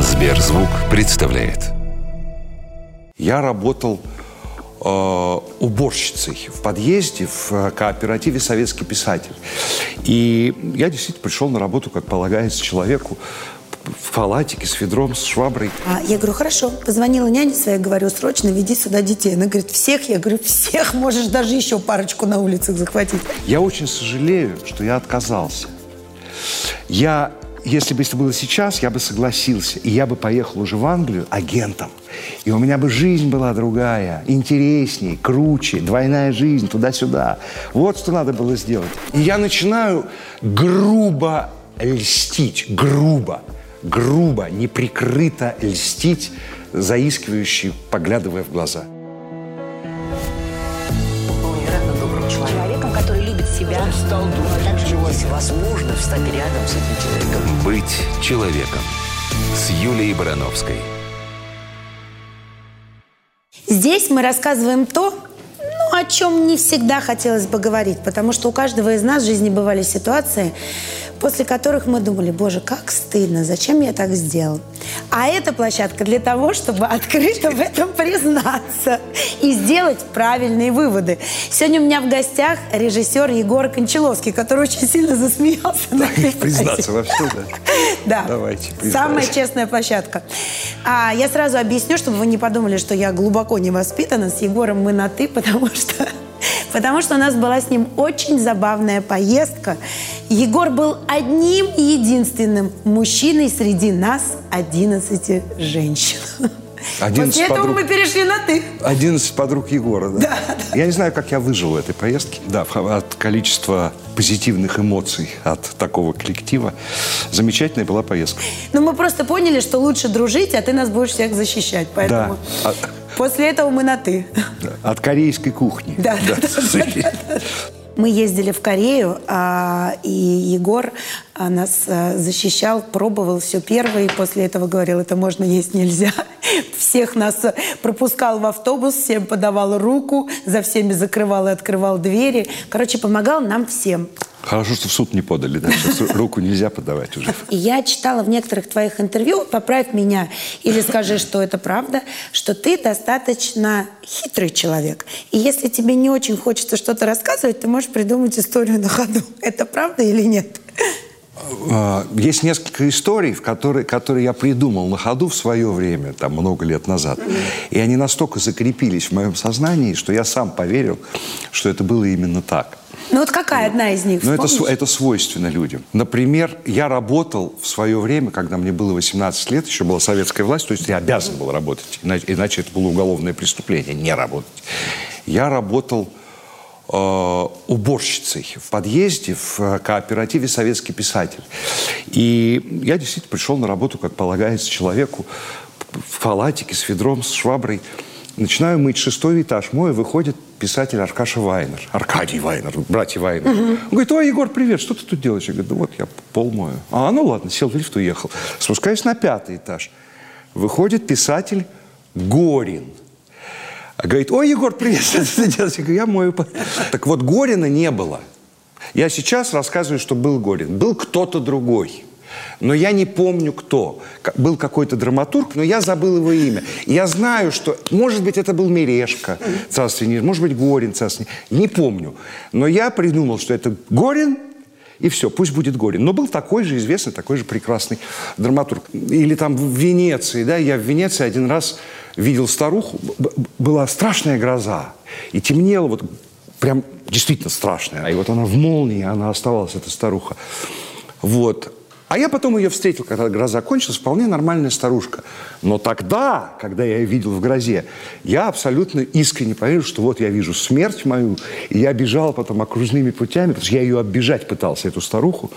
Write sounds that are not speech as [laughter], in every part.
Сберзвук представляет. Я работал э, уборщицей в подъезде в э, кооперативе «Советский писатель». И я действительно пришел на работу, как полагается человеку, в халатике, с ведром, с шваброй. А я говорю, хорошо. Позвонила няне своей, говорю, срочно веди сюда детей. Она говорит, всех? Я говорю, всех. Можешь даже еще парочку на улицах захватить. Я очень сожалею, что я отказался. Я, если бы это было сейчас, я бы согласился. И я бы поехал уже в Англию агентом. И у меня бы жизнь была другая, интересней, круче, двойная жизнь, туда-сюда. Вот что надо было сделать. И я начинаю грубо льстить, грубо грубо, неприкрыто льстить, заискивающий, поглядывая в глаза. невероятно добрым человеком, который любит себя. Он стал думать, также возможно встать рядом с этим человеком. Быть человеком. С Юлией Барановской. Здесь мы рассказываем то, ну, о чем не всегда хотелось бы говорить, потому что у каждого из нас в жизни бывали ситуации, после которых мы думали, боже, как стыдно, зачем я так сделал? А эта площадка для того, чтобы открыто в этом признаться и сделать правильные выводы. Сегодня у меня в гостях режиссер Егор Кончаловский, который очень сильно засмеялся этой Признаться во всем, да? Да. Давайте, Самая честная площадка. А, я сразу объясню, чтобы вы не подумали, что я глубоко не воспитана. С Егором мы на «ты», потому что... Потому что у нас была с ним очень забавная поездка. Егор был одним единственным мужчиной среди нас, 11 женщин. 11 После этого подруг. мы перешли на «ты». 11 подруг Егора, да. Я не знаю, как я выжил в этой поездке. Да, от количества позитивных эмоций от такого коллектива. Замечательная была поездка. Но мы просто поняли, что лучше дружить, а ты нас будешь всех защищать. Поэтому А- после этого мы на «ты». От корейской кухни. Да, да, да, Мы ездили в Корею, а, и Егор а, нас а, защищал, пробовал все первый, и после этого говорил, это можно есть нельзя. [laughs] Всех нас а, пропускал в автобус, всем подавал руку, за всеми закрывал и открывал двери. Короче, помогал нам всем. Хорошо, что в суд не подали. Да? Сейчас руку нельзя подавать уже. Я читала в некоторых твоих интервью, поправь меня, или скажи, что это правда, что ты достаточно хитрый человек. И если тебе не очень хочется что-то рассказывать, ты можешь придумать историю на ходу. Это правда или нет? А, Есть несколько историй, которые, которые я придумал на ходу в свое время, там много лет назад. И они настолько закрепились в моем сознании, что я сам поверил, что это было именно так. Ну вот какая одна из них? Но это, это свойственно людям. Например, я работал в свое время, когда мне было 18 лет, еще была советская власть, то есть я обязан был работать, иначе, иначе это было уголовное преступление, не работать. Я работал э, уборщицей в подъезде в э, кооперативе «Советский писатель». И я действительно пришел на работу, как полагается человеку, в халатике, с ведром, с шваброй. Начинаю мыть шестой этаж. Мой выходит писатель Аркаша Вайнер. Аркадий Вайнер, братья Вайнер. Он говорит, ой, Егор, привет, что ты тут делаешь? Я говорю, да вот я пол мою. А, ну ладно, сел в лифт, уехал. Спускаюсь на пятый этаж. Выходит писатель Горин. А говорит, ой, Егор, привет, что ты делаешь? Я говорю, я мою... по-». Так вот, Горина не было. Я сейчас рассказываю, что был Горин. Был кто-то другой. Но я не помню, кто. Был какой-то драматург, но я забыл его имя. Я знаю, что, может быть, это был Мерешко, царство может быть, Горин, царство не- помню. Но я придумал, что это Горин, и все, пусть будет Горин. Но был такой же известный, такой же прекрасный драматург. Или там в Венеции, да, я в Венеции один раз видел старуху, была страшная гроза, и темнело вот прям действительно страшная. И вот она в молнии, она оставалась, эта старуха. Вот. А я потом ее встретил, когда гроза кончилась, вполне нормальная старушка. Но тогда, когда я ее видел в грозе, я абсолютно искренне поверил, что вот я вижу смерть мою, и я бежал потом окружными путями, потому что я ее оббежать пытался, эту старуху.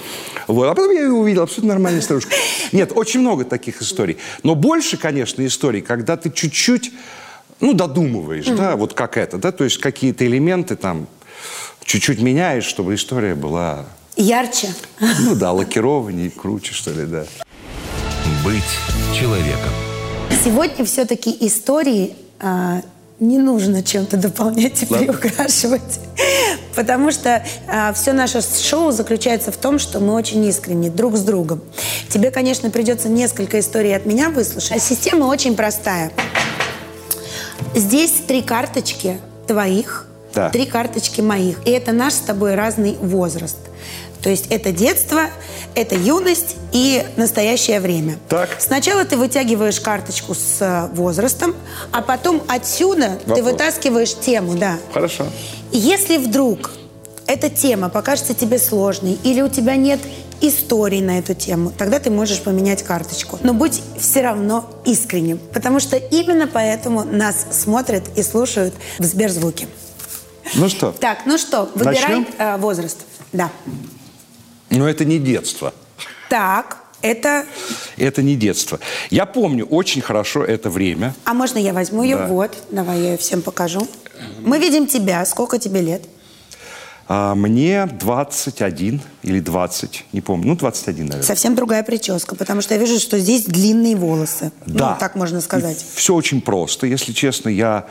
Вот. А потом я ее увидел, абсолютно нормальная старушка. Нет, очень много таких историй. Но больше, конечно, историй, когда ты чуть-чуть, ну, додумываешь, да, вот как это, да, то есть какие-то элементы там чуть-чуть меняешь, чтобы история была Ярче. ну да, лакированнее, круче, что ли, да. Быть человеком. Сегодня все-таки истории а, не нужно чем-то дополнять и приукрашивать. [laughs] Потому что а, все наше шоу заключается в том, что мы очень искренни друг с другом. Тебе, конечно, придется несколько историй от меня выслушать. А система очень простая. Здесь три карточки твоих, Да. три карточки моих. И это наш с тобой разный возраст. То есть это детство, это юность и настоящее время. Так. Сначала ты вытягиваешь карточку с э, возрастом, а потом отсюда ты Вопрос. вытаскиваешь тему, да. Хорошо. Если вдруг эта тема покажется тебе сложной или у тебя нет истории на эту тему, тогда ты можешь поменять карточку. Но будь все равно искренним, потому что именно поэтому нас смотрят и слушают в Сберзвуке. Ну что? Так, ну что, выбирай э, возраст. Да. Но это не детство. Так, это... Это не детство. Я помню очень хорошо это время. А можно я возьму ее? Да. Вот, давай я ее всем покажу. Мы видим тебя. Сколько тебе лет? А, мне 21 или 20, не помню. Ну, 21, наверное. Совсем другая прическа, потому что я вижу, что здесь длинные волосы. Да. Ну, так можно сказать. Все очень просто. Если честно, я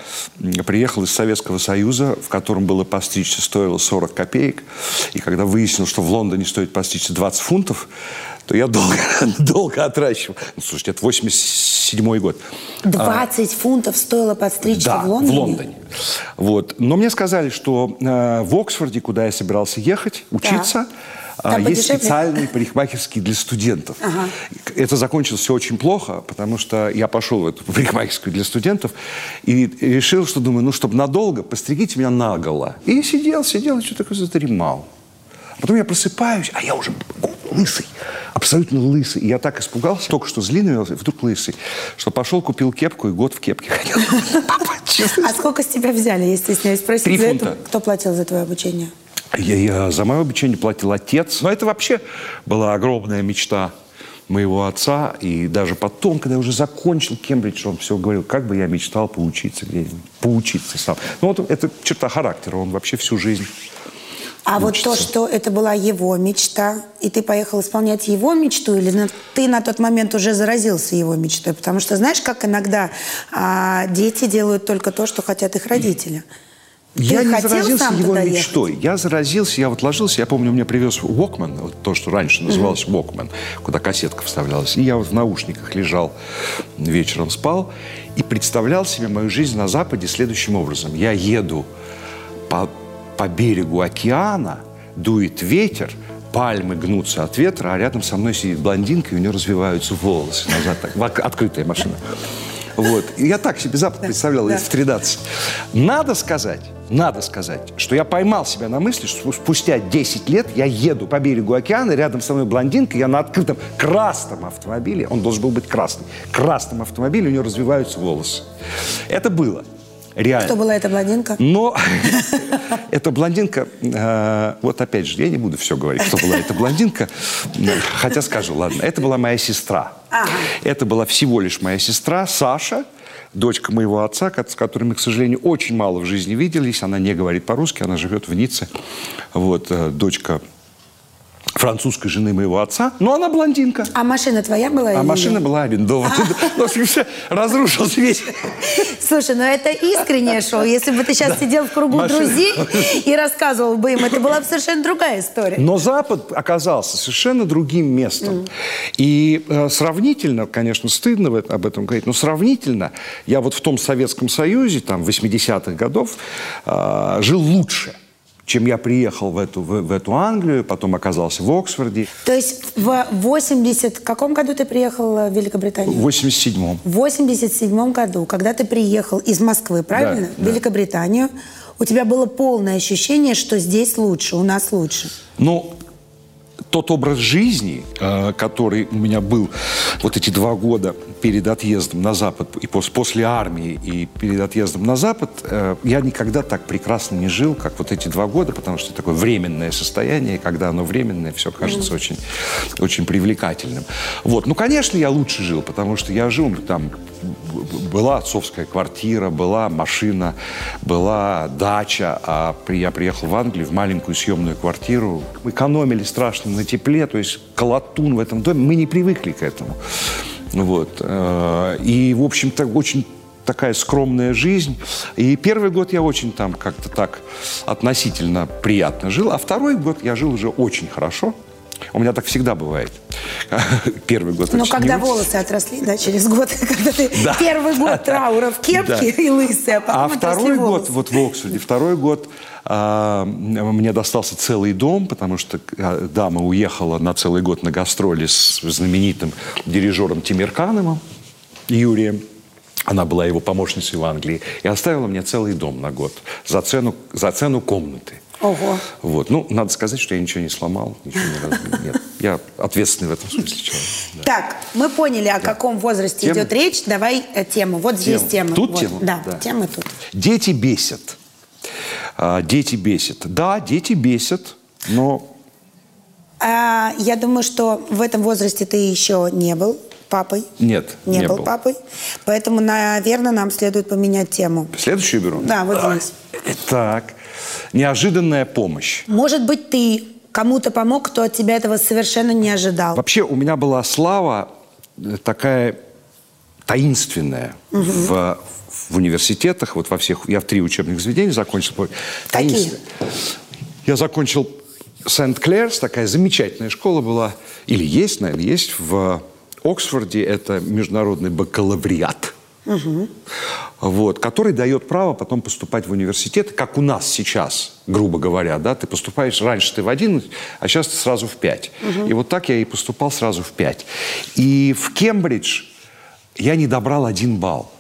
приехал из Советского Союза, в котором было постричься стоило 40 копеек. И когда выяснил, что в Лондоне стоит постричься 20 фунтов, то я долго, [laughs] долго отращивал. Ну, слушайте, это 87 год. 20 фунтов стоило подстричься Да, в Лондоне? в Лондоне. Вот. Но мне сказали, что э, в Оксфорде, куда я собирался ехать, учиться, Там а, есть подешевле? специальные парикмахерские для студентов. Это закончилось все очень плохо, потому что я пошел в эту [laughs] парикмахерскую для студентов и решил, что думаю, ну, чтобы надолго, постригите меня наголо. И сидел, сидел, и что такое задремал. Потом я просыпаюсь, а я уже лысый, абсолютно лысый. И я так испугался, только что волосами, вдруг лысый, что пошел, купил кепку и год в кепке ходил. [laughs] А сколько с тебя взяли, если стесняюсь спросить? Три фунта. Кто платил за твое обучение? Я, я за мое обучение платил отец. Но это вообще была огромная мечта моего отца. И даже потом, когда я уже закончил Кембридж, он все говорил, как бы я мечтал поучиться где-нибудь. Поучиться сам. Ну, вот это черта характера. Он вообще всю жизнь А вот то, что это была его мечта, и ты поехал исполнять его мечту, или на- ты на тот момент уже заразился его мечтой? Потому что знаешь, как иногда а, дети делают только то, что хотят их родители. Я Ты не хотел заразился его туда ехать? мечтой. Я заразился, я вот ложился, я помню, мне привез Walkman, вот то, что раньше называлось Walkman, куда кассетка вставлялась. И я вот в наушниках лежал, вечером спал и представлял себе мою жизнь на Западе следующим образом. Я еду по, по берегу океана, дует ветер, пальмы гнутся от ветра, а рядом со мной сидит блондинка, и у нее развиваются волосы назад. Так, открытая машина. Вот. И я так себе Запад представлял лет в 13. Надо сказать, надо сказать, что я поймал себя на мысли, что спустя 10 лет я еду по берегу океана, рядом со мной блондинка, я на открытом красном автомобиле, он должен был быть красный, красном автомобиле у нее развиваются волосы. Это было. Реально. Кто была эта блондинка? Но [laughs] эта блондинка, э, вот опять же, я не буду все говорить, кто была эта блондинка, хотя скажу, ладно, это была моя сестра. Это была всего лишь моя сестра Саша, дочка моего отца, с которой мы, к сожалению, очень мало в жизни виделись. Она не говорит по-русски, она живет в Ницце. Вот, э, дочка французской жены моего отца, но она блондинка. А машина твоя была? А машина была арендована. Ну, в общем, всё, разрушился весь Слушай, ну это искреннее шоу. Если бы ты сейчас сидел в кругу друзей и рассказывал бы им, это была бы совершенно другая история. Но Запад оказался совершенно другим местом. И э, сравнительно, конечно, стыдно об этом говорить, но сравнительно я вот в том Советском Союзе, там, 80-х годов, э, жил лучше, чем я приехал в эту, в, в эту Англию, потом оказался в Оксфорде. То есть в 80... каком году ты приехал в В Великобританию? 87-м. В 87 году, когда ты приехал из Москвы, правильно? Да, в Великобританию, у тебя было полное ощущение, что здесь лучше, у нас лучше. Но тот образ жизни, э, который у меня был вот эти два года перед отъездом на Запад, и пос- после армии, и перед отъездом на Запад, э, я никогда так прекрасно не жил, как вот эти два года, потому что это такое временное состояние, и когда оно временное, все кажется очень, очень привлекательным. Вот. Ну, конечно, я лучше жил, потому что я жил там, б- б- была отцовская квартира, была машина, была дача, а я приехал в Англию в маленькую съемную квартиру. Мы экономили страшно на тепле, то есть колотун в этом доме. Мы не привыкли к этому. Вот. Э, И, в общем-то, очень такая скромная жизнь. И первый год я очень там как-то так относительно приятно жил, а второй год я жил уже очень хорошо. У меня так всегда бывает. [laughs] Первый год. Но очень когда не- волосы отросли, да, через год, [laughs] когда ты Да. первый год траура в кепке Да. и лысый, а потом А второй год, вот в Оксфорде, второй год а, мне достался целый дом, потому что а, дама уехала на целый год на гастроли с знаменитым дирижером Тимиркановым Юрием. Она была его помощницей в Англии. И оставила мне целый дом на год за цену, за цену комнаты. Ого. Вот. Ну, надо сказать, что я ничего не сломал, ничего не разбил. Нет, я ответственный в этом смысле человек. да. Так, мы поняли, о каком возрасте Тема? идет речь. Давай э, тему. Вот здесь Тема. тема. Тут Вот. тема? Да, Да. тема тут. Дети бесят. А, Дети бесят. Да, дети бесят, но А, я думаю, что в этом возрасте ты еще не был папой. нет, Не, не был, был. папой. Поэтому, наверное, нам следует поменять тему. Следующую беру? Да, вот здесь. Так. Неожиданная помощь. Может быть, ты кому-то помог, кто от тебя этого совершенно не ожидал. Вообще у меня была слава э, такая таинственная в, в университетах, вот во всех, я в три учебных заведения закончил. Таинственная. Я закончил Сент-Клерс, такая замечательная школа была, или есть, наверное, есть в Оксфорде, это международный бакалавриат. Вот, который дает право потом поступать в университет, как у нас сейчас, грубо говоря, да, ты поступаешь, раньше ты в 11, а сейчас ты сразу в 5. И вот так я и поступал сразу в 5. И в Кембридж я не добрал один балл.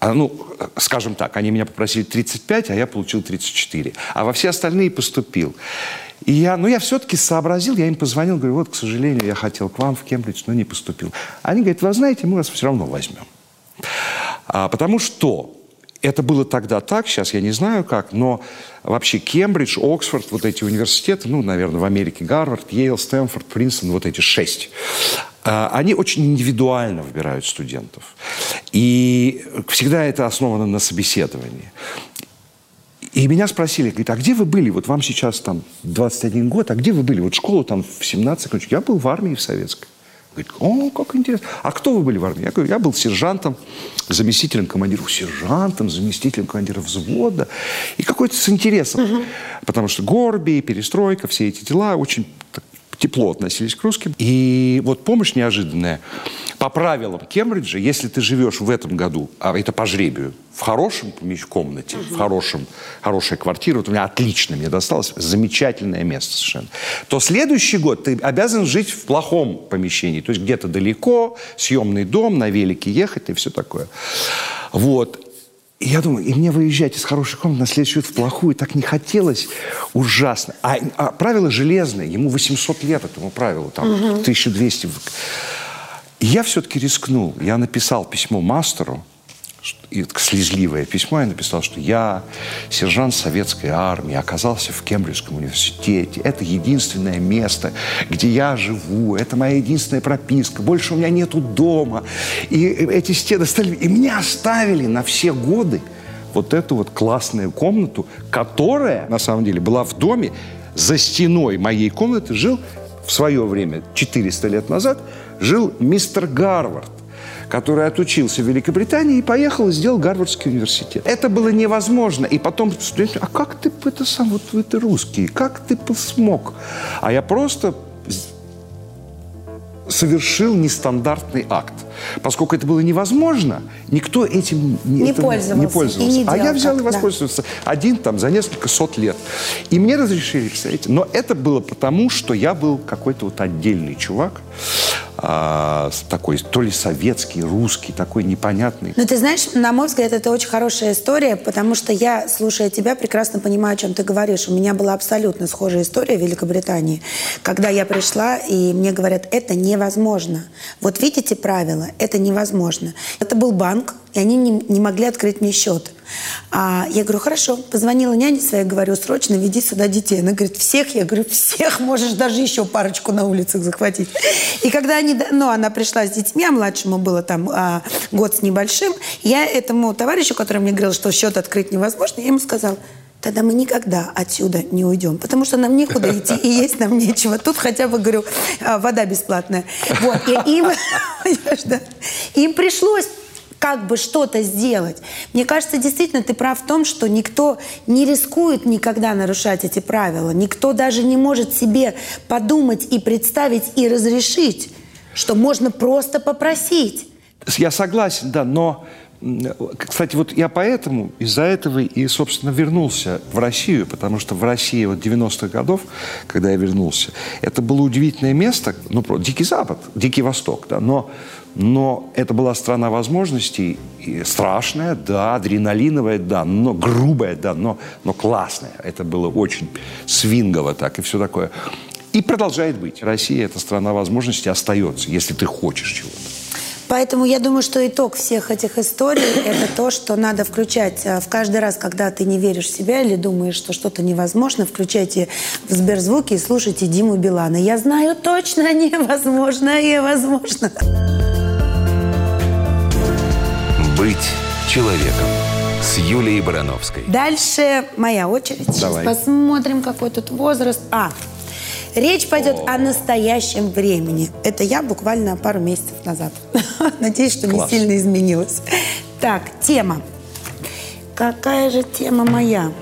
А, ну, скажем так, они меня попросили 35, а я получил 34. А во все остальные поступил. И я, ну, я все-таки сообразил, я им позвонил, говорю, вот, к сожалению, я хотел к вам в Кембридж, но не поступил. Они говорят, вы знаете, мы вас все равно возьмем. А, потому что это было тогда так, сейчас я не знаю как, но вообще Кембридж, Оксфорд, вот эти университеты, ну, наверное, в Америке Гарвард, Йейл, Стэнфорд, Принстон, вот эти шесть, а, они очень индивидуально выбирают студентов. И всегда это основано на собеседовании. И меня спросили, говорит, а где вы были? Вот вам сейчас там 21 год, а где вы были? Вот школу там в 17 кончил. Я был в армии в советской. Говорит, о, как интересно. А кто вы были в армии? Я говорю, я был сержантом, заместителем командира, сержантом, заместителем командира взвода. И какой-то с интересом. Потому что Горби, перестройка, все эти дела очень так тепло относились к русским. И вот помощь неожиданная. По правилам Кембриджа, если ты живешь в этом году, а это по жребию, в хорошем помещ- комнате, в хорошем, хорошая квартира, вот у меня отлично, мне досталось замечательное место совершенно, то следующий год ты обязан жить в плохом помещении, то есть где-то далеко, съемный дом, на велике ехать и все такое. Вот. И я думаю, и мне выезжать из хорошей комнаты на следующий год в плохую так не хотелось ужасно. А, а правило железное, ему 800 лет этому правилу, там 1200. И я все-таки рискнул. Я написал письмо мастеру, слезливое письмо, я написал, что я сержант советской армии, оказался в Кембриджском университете. Это единственное место, где я живу. Это моя единственная прописка. Больше у меня нету дома. И эти стены стали... И меня оставили на все годы вот эту вот классную комнату, которая, на самом деле, была в доме. За стеной моей комнаты жил в свое время, 400 лет назад, жил мистер Гарвард, который отучился в Великобритании и поехал и сделал Гарвардский университет. Это было невозможно. И потом студенты, а как ты это сам, вот вы ты русский, как ты смог? А я просто совершил нестандартный акт. Поскольку это было невозможно, никто этим Не этим пользовался не и пользовался. не а я взял и так, да. воспользовался один там за несколько сот лет. И мне разрешили, представляете. Но это было потому, что я был какой-то вот отдельный чувак, а, такой то ли советский, русский, такой непонятный. Ну, ты знаешь, на мой взгляд, это очень хорошая история, потому что я, слушая тебя, прекрасно понимаю, о чем ты говоришь. У меня была абсолютно схожая история в Великобритании, когда я пришла, и мне говорят, это невозможно. Вот видите правила, это невозможно. Это был банк, и они не, не могли открыть мне счет. А я говорю, хорошо, позвонила няне своей, говорю, срочно веди сюда детей. Она говорит, всех? Я говорю, всех, можешь даже еще парочку на улицах захватить. И когда они, ну, она пришла с детьми, а младшему было там а, год с небольшим, я этому товарищу, который мне говорил, что счет открыть невозможно, я ему сказала, тогда мы никогда отсюда не уйдем, потому что нам некуда идти и есть нам нечего. Тут хотя бы, говорю, а, вода бесплатная. Вот, и им, [laughs] им пришлось как бы что-то сделать. Мне кажется, действительно, ты прав в том, что никто не рискует никогда нарушать эти правила. Никто даже не может себе подумать и представить и разрешить, что можно просто попросить. Я согласен, да, но кстати, вот я поэтому из-за этого и, собственно, вернулся в Россию, потому что в России вот 90-х годов, когда я вернулся, это было удивительное место, ну, Дикий Запад, Дикий Восток, да, но, но это была страна возможностей, страшная, да, адреналиновая, да, но грубая, да, но, но классная. Это было очень свингово так и все такое. И продолжает быть. Россия – это страна возможностей, остается, если ты хочешь чего-то. Поэтому я думаю, что итог всех этих историй – это то, что надо включать э, в каждый раз, когда ты не веришь в себя или думаешь, что что-то невозможно, включайте в Сберзвуки и слушайте Диму Билана. Я знаю точно [laughs] невозможно и возможно. Быть человеком с Юлией Барановской. Дальше моя очередь. Давай. Сейчас посмотрим, какой тут возраст. А, Речь пойдет о настоящем времени. Это я буквально пару месяцев назад. [laughs] Надеюсь, что Класс. не сильно изменилось. Так, тема. Какая же тема моя?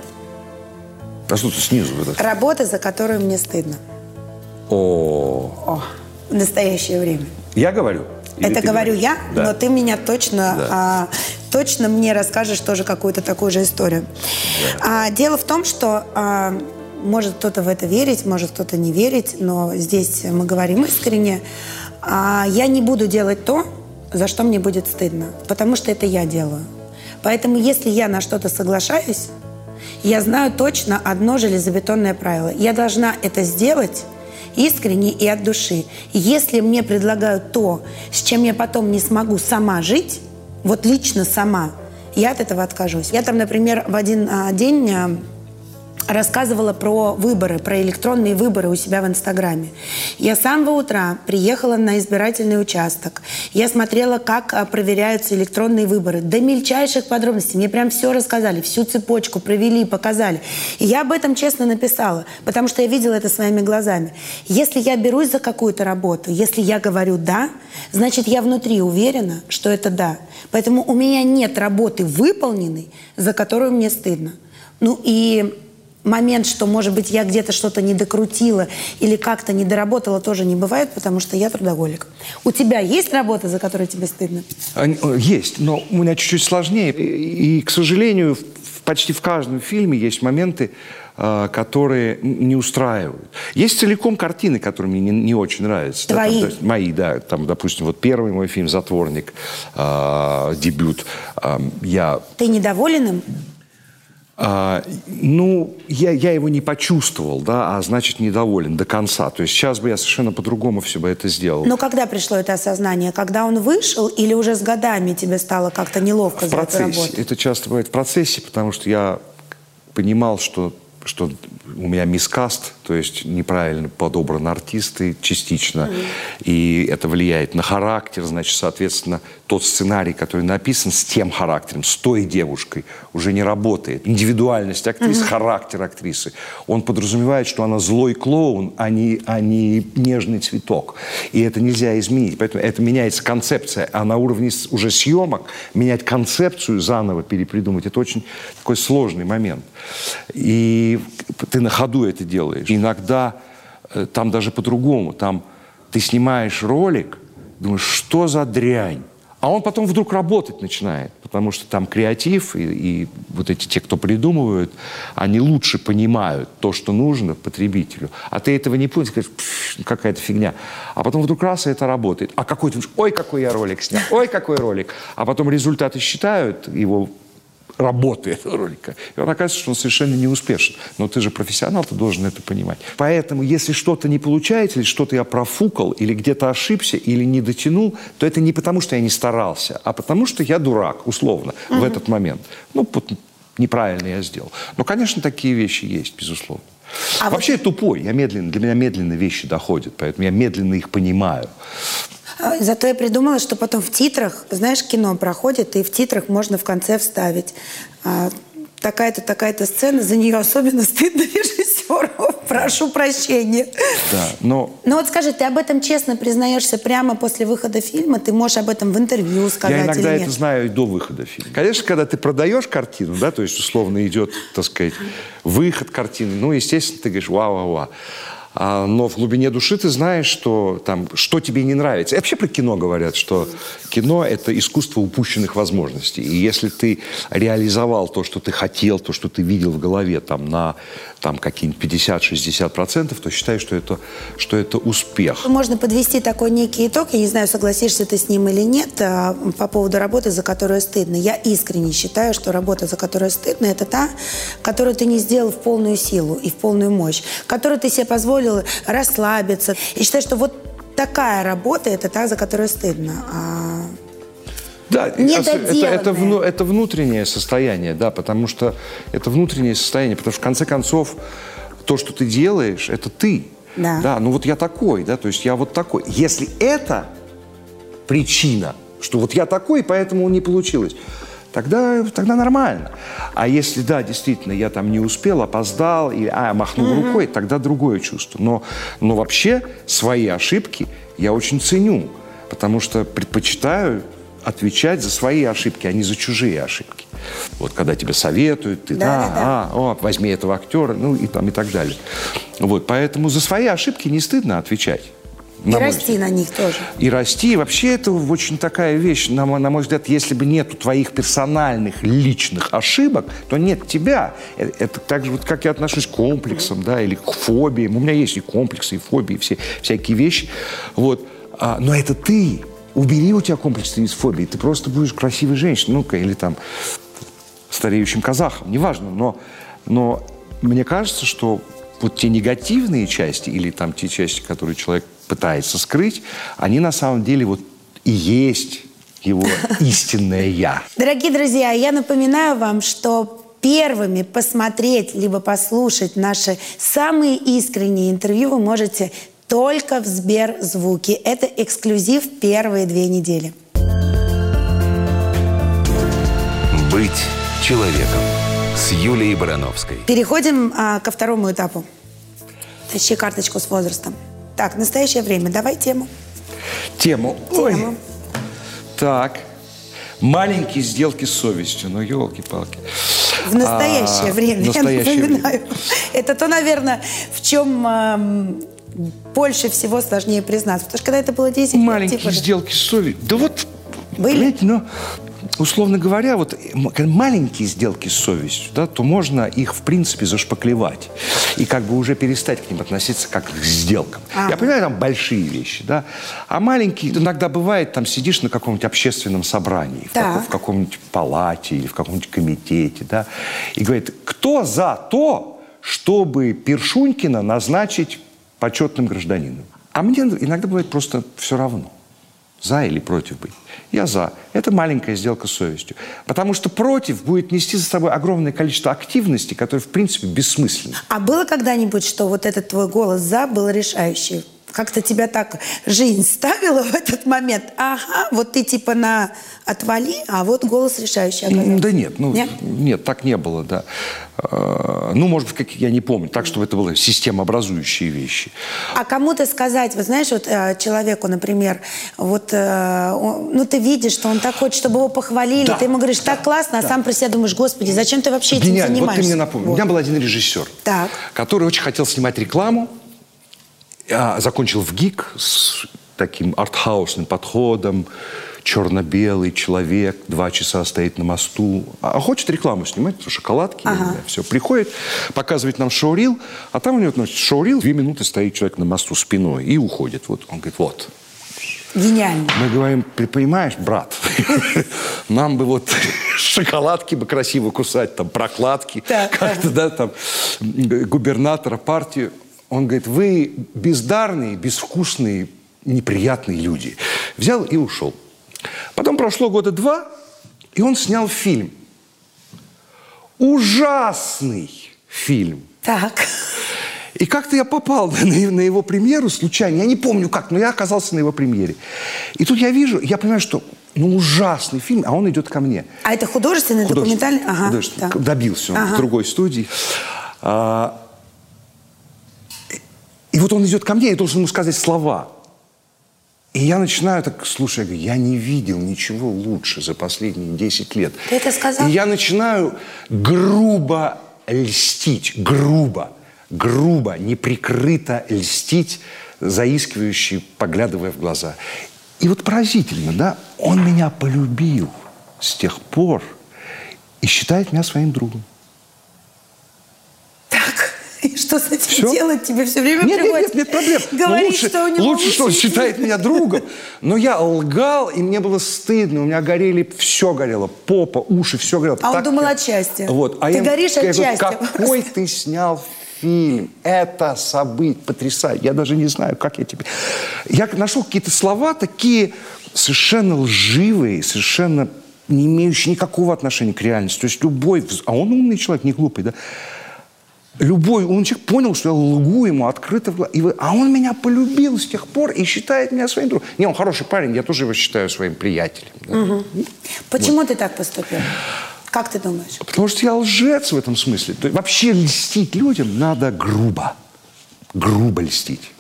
А что ты снизу? это? Работа, за которую мне стыдно. О, О, в настоящее время. я говорю? Или Это говорю говоришь? я, Да. но ты меня точно, Да. а, точно мне расскажешь тоже какую-то такую же историю. А, дело в том, что а, может кто-то в это верить, может кто-то не верить, но здесь мы говорим искренне. А, я не буду делать то, за что мне будет стыдно, потому что это я делаю. Поэтому если я на что-то соглашаюсь, я знаю точно одно железобетонное правило. Я должна это сделать искренне и от души. Если мне предлагают то, с чем я потом не смогу сама жить, вот лично сама, я от этого откажусь. Я там, например, в один а, день а, рассказывала про выборы, про электронные выборы у себя в Инстаграме. Я с самого утра приехала на избирательный участок. Я смотрела, как а, проверяются электронные выборы. До мельчайших подробностей. Мне прям все рассказали, всю цепочку провели, показали. И я об этом честно написала, потому что я видела это своими глазами. Если я берусь за какую-то работу, если я говорю «да», значит, я внутри уверена, что это «да». Поэтому у меня нет работы выполненной, за которую мне стыдно. Ну и момент, что, может быть, я где-то что-то не докрутила или как-то не доработала, тоже не бывает, потому что я трудоголик. У тебя есть работа, за которую тебе стыдно? А, э, Есть, но у меня чуть-чуть сложнее. И, к сожалению, почти в каждом фильме есть моменты, а, которые не устраивают. Есть целиком картины, которые мне не, не очень нравятся. Да, там, Твои? то есть мои, да. Там, допустим, вот первый мой фильм «Затворник», а, дебют. а, я Ты недоволен им? А, ну, я, я его не почувствовал, да, а значит недоволен до конца. То есть сейчас бы я совершенно по-другому все бы это сделал. Но когда пришло это осознание? Когда он вышел или уже с годами тебе стало как-то неловко в за эту процессе. работу? Это часто бывает в процессе, потому что я понимал, что, что у меня мискаст, то есть неправильно подобраны артисты частично, и это влияет на характер, значит, соответственно, тот сценарий, который написан с тем характером, с той девушкой, уже не работает. Индивидуальность актрисы, характер актрисы, он подразумевает, что она злой клоун, а не, а не нежный цветок. И это нельзя изменить. Поэтому это меняется концепция. А на уровне уже съемок менять концепцию заново, перепридумать, это очень такой сложный момент. И ты на ходу это делаешь. Иногда э, там даже по-другому. Там ты снимаешь ролик, думаешь, что за дрянь? А он потом вдруг работать начинает, потому что там креатив, и, и вот эти те, кто придумывают, они лучше понимают то, что нужно потребителю. А ты этого не понял, «Пф, ну, какая-то фигня. А потом вдруг раз, и это работает. А какой ты ой, какой я ролик снял, ой, какой ролик. А потом результаты считают его работы этого ролика. И он оказывается, что он совершенно не успешен. Но ты же профессионал, ты должен это понимать. Поэтому, если что-то не получается, или что-то я профукал, или где-то ошибся, или не дотянул, то это не потому, что я не старался, а потому, что я дурак, условно, в этот момент. Ну, вот неправильно я сделал. Но, конечно, такие вещи есть, безусловно. А Вообще я тупой, я медленно, для меня медленно вещи доходят, поэтому я медленно их понимаю. Зато я придумала, что потом в титрах, знаешь, кино проходит, и в титрах можно в конце вставить. а, такая-то, такая-то сцена, за нее особенно стыдно [laughs] режиссеру. Прошу прощения. Да, но Ну вот скажи, ты об этом честно признаешься прямо после выхода фильма? Ты можешь об этом в интервью сказать я иногда это знаю и до выхода фильма. Конечно, когда ты продаешь картину, да, то есть условно идет, так сказать, выход картины, ну, естественно, ты говоришь, вау-вау-вау. А, но в глубине души ты знаешь, что там, что тебе не нравится. И вообще про кино говорят, что кино – это искусство упущенных возможностей. И если ты реализовал то, что ты хотел, то, что ты видел в голове там, на там, какие-нибудь 50-60%, то считай, что это, что это успех. Можно подвести такой некий итог. Я не знаю, согласишься ты с ним или нет, а, по поводу работы, за которую стыдно. Я искренне считаю, что работа, за которую стыдно, это та, которую ты не сделал в полную силу и в полную мощь, которую ты себе позволил расслабиться. И считаю, что вот такая работа, это та, за которую стыдно. А Да, это, это, это внутреннее состояние, да, потому что это внутреннее состояние, потому что в конце концов то, что ты делаешь, это ты. Да. ну вот я такой, да, то есть я вот такой. Если это причина, что вот я такой, поэтому не получилось, тогда, тогда нормально. А если, да, действительно, я там не успел, опоздал, или а, махнул рукой, тогда другое чувство. Но, но вообще свои ошибки я очень ценю, потому что предпочитаю отвечать за свои ошибки, а не за чужие ошибки. Вот когда тебе советуют, ты, Да, да, да, да. а, о, возьми этого актера, ну и там и так далее. Вот, поэтому за свои ошибки не стыдно отвечать. И на расти на них тоже. и расти. И вообще это очень такая вещь, на, мой- на мой взгляд, если бы нету твоих персональных, личных ошибок, то нет тебя. Э- Это, так же, вот как я отношусь к комплексам, да, или к фобиям. У меня есть и комплексы, и фобии, все, всякие вещи. Вот. А, но это ты. Убери у тебя комплексы из фобии, ты просто будешь красивой женщиной, ну-ка, или там стареющим казахом, неважно. Но, но мне кажется, что вот те негативные части или там те части, которые человек пытается скрыть, они на самом деле вот и есть его [laughs] истинное «я». Дорогие друзья, я напоминаю вам, что первыми посмотреть либо послушать наши самые искренние интервью вы можете только в Сберзвуке. Это эксклюзив первые две недели. «Быть человеком» с Юлией Барановской. Переходим а, ко второму этапу. Тащи карточку с возрастом. Так, настоящее время. Давай тему. Тему. Тему. Ой. Так. Маленькие сделки с совестью. Ну, елки-палки. В настоящее А, время, в настоящее я напоминаю. Это то, наверное, в чем ам, больше всего сложнее признаться. Потому что когда это было 10 лет, Маленькие типа, сделки с совестью. Да вот, Были? понимаете, ну, условно говоря, вот когда маленькие сделки с совестью, да, то можно их, в принципе, зашпаклевать. И как бы уже перестать к ним относиться как к сделкам. Ага. Я понимаю, там большие вещи, да. А маленькие, иногда бывает, там сидишь на каком-нибудь общественном собрании, в, Так. каком- в каком-нибудь палате или в каком-нибудь комитете, да, и говорит, кто за то, чтобы Першунькина назначить почетным гражданином? А мне иногда бывает просто все равно. За или против быть? Я за. Это маленькая сделка с совестью. Потому что против будет нести за собой огромное количество активности, которые, в принципе, бессмысленны. А было когда-нибудь, что вот этот твой голос «за» был решающий? Как-то тебя так жизнь ставила [laughs] в этот момент? Ага, вот ты типа на «отвали», а вот голос решающий оказался. Да нет, ну, Нет? нет, так не было, да. Э, Ну, может быть, как, я не помню, так, чтобы это было системообразующие вещи. А кому-то сказать, вот знаешь, вот э, человеку, например, вот, э, ну ты видишь, что он так хочет, чтобы его похвалили, Да, ты ему говоришь, так классно, а сам про себя думаешь, господи, зачем ты вообще этим Гениально. Вот занимаешься? ты мне напомнил. У Вот. меня был один режиссер, Так. который очень хотел снимать рекламу, а, закончил в ГИК с таким артхаусным подходом, черно-белый человек, два часа стоит на мосту, а хочет рекламу снимать, шоколадки, все. Приходит, показывает нам шоурил, а там у него, значит, шоурил, две минуты стоит человек на мосту спиной и уходит. Вот. Он говорит, вот, Гениально. мы говорим, ты понимаешь, брат, [laughs] нам бы вот шоколадки бы красиво кусать, там, прокладки, как-то, да, там, г- губернатора партии. Он говорит, вы бездарные, безвкусные, неприятные люди. Взял и ушел. Потом прошло года два, и он снял фильм. Ужасный фильм. Так. И как-то я попал [laughs] на, на его премьеру случайно. Я не помню как, но я оказался на его премьере. И тут я вижу, я понимаю, что ну, ужасный фильм, а он идет ко мне. А это художественный, Художественный. документальный? Ага, Художественный. так. Добился он Ага. в другой студии. А, и- вот он идет ко мне, я должен ему сказать слова. И я начинаю так, слушай, я говорю, я не видел ничего лучше за последние 10 лет. Ты это сказал? И я начинаю грубо льстить, грубо, грубо, неприкрыто льстить, заискивающий, поглядывая в глаза. И вот поразительно, да, он меня полюбил с тех пор и считает меня своим другом. [laughs] И что с этим Всё? делать? Тебе все время Нет, нет, приходится нет, нет проблем. Но [laughs] говорить, лучше, что у него лучше, что он лучше считает меня другом. Но я лгал, и мне было стыдно. У меня горели, все горело. Попа, уши, все горело. А он Так думал я- от счастья. Вот. А Ты я горишь я от говорю, счастья. Какой ты снял фильм. Это событие потрясающе. Я даже не знаю, как я тебе... Я нашел какие-то слова такие совершенно лживые, совершенно не имеющие никакого отношения к реальности. То есть любой... А он умный человек, не глупый, да? Любой человек понял, что я лгу ему открыто в глаза. И вы- А он меня полюбил с тех пор и считает меня своим другом. Не, он хороший парень, я тоже его считаю своим приятелем. да. Почему ты так поступил? Как ты думаешь? Потому что я лжец в этом смысле. То есть вообще льстить людям надо грубо. Грубо льстить.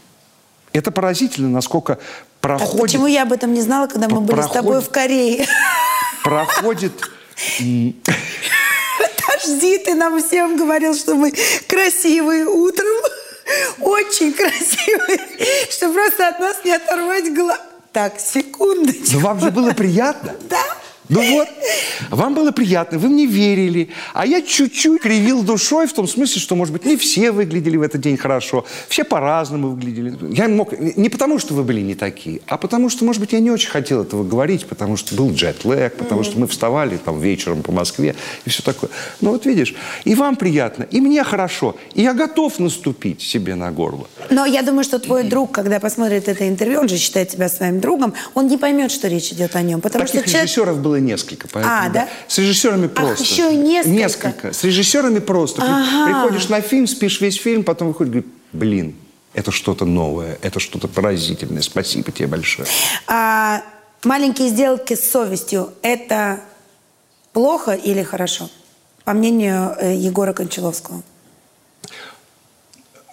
Это поразительно, насколько Так проходит... почему я об этом не знала, когда мы были с тобой проходит- в Корее? Проходит... Подожди, ты нам всем говорил, что мы красивые утром. Очень красивые. Что просто от нас не оторвать глаз. Так, секундочку. Но вам же было приятно. Да. Ну вот, вам было приятно, вы мне верили, а я чуть-чуть кривил душой в том смысле, что, может быть, не все выглядели в этот день хорошо, все по-разному выглядели. Я мог, не потому, что вы были не такие, а потому, что, может быть, я не очень хотел этого говорить, потому что был джетлэг, потому что мы вставали там вечером по Москве и все такое. Ну вот видишь, и вам приятно, и мне хорошо, и я готов наступить себе на горло. Но я думаю, что твой друг, когда посмотрит это интервью, он же считает тебя своим другом, он не поймет, что речь идет о нем. Потому Таких что человек... режиссеров было несколько. Поэтому, А, да? С режиссерами просто. еще и несколько? Несколько. С режиссерами просто. Ага. Приходишь на фильм, спишь весь фильм, потом выходишь, говоришь, блин, это что-то новое, это что-то поразительное. Спасибо тебе большое. А маленькие сделки с совестью – это плохо или хорошо? По мнению э, Егора Кончаловского.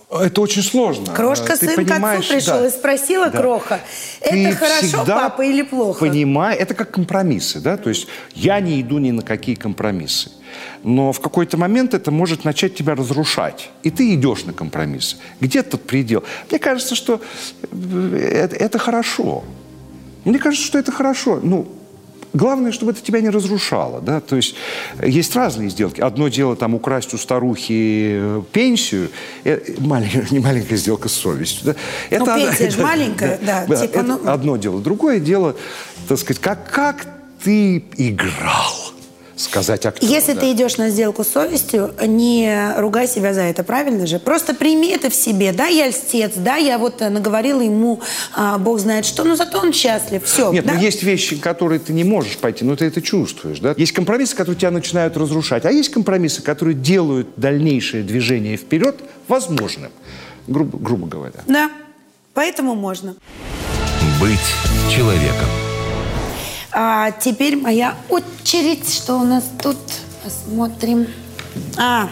Это очень сложно. Крошка, Э, Ты сын к отцу понимаешь, пришел да. и спросила Да. Кроха, Ты это хорошо, всегда папа, или плохо? Понимай, это как компромиссы, да, то есть я не иду ни на какие компромиссы. Но в какой-то момент это может начать тебя разрушать. И ты идешь на компромиссы. Где тот предел? Мне кажется, что э, это, это хорошо. Мне кажется, что это хорошо. Ну, главное, чтобы это тебя не разрушало, да, то есть э, есть разные сделки. Одно дело там украсть у старухи э, пенсию, э, маленькая, [laughs] не маленькая сделка с совестью, да. Ну, одна- пенсия ж [laughs] маленькая, да, типа, это ну- одно дело. Другое дело, так сказать, как, как ты играл, сказать актеру. Если да. ты идешь на сделку с совестью, не ругай себя за это, правильно же? Просто прими это в себе. Да, я льстец, да, я вот э, наговорила ему, а, бог знает что, но зато он счастлив. Все. Нет, да? ну есть вещи, которые ты не можешь пойти, но ты это чувствуешь, да? Есть компромиссы, которые тебя начинают разрушать, а есть компромиссы, которые делают дальнейшее движение вперед возможным, грубо, грубо говоря. Да, поэтому можно. Быть человеком. А теперь моя очередь. Что у нас тут? Посмотрим. А,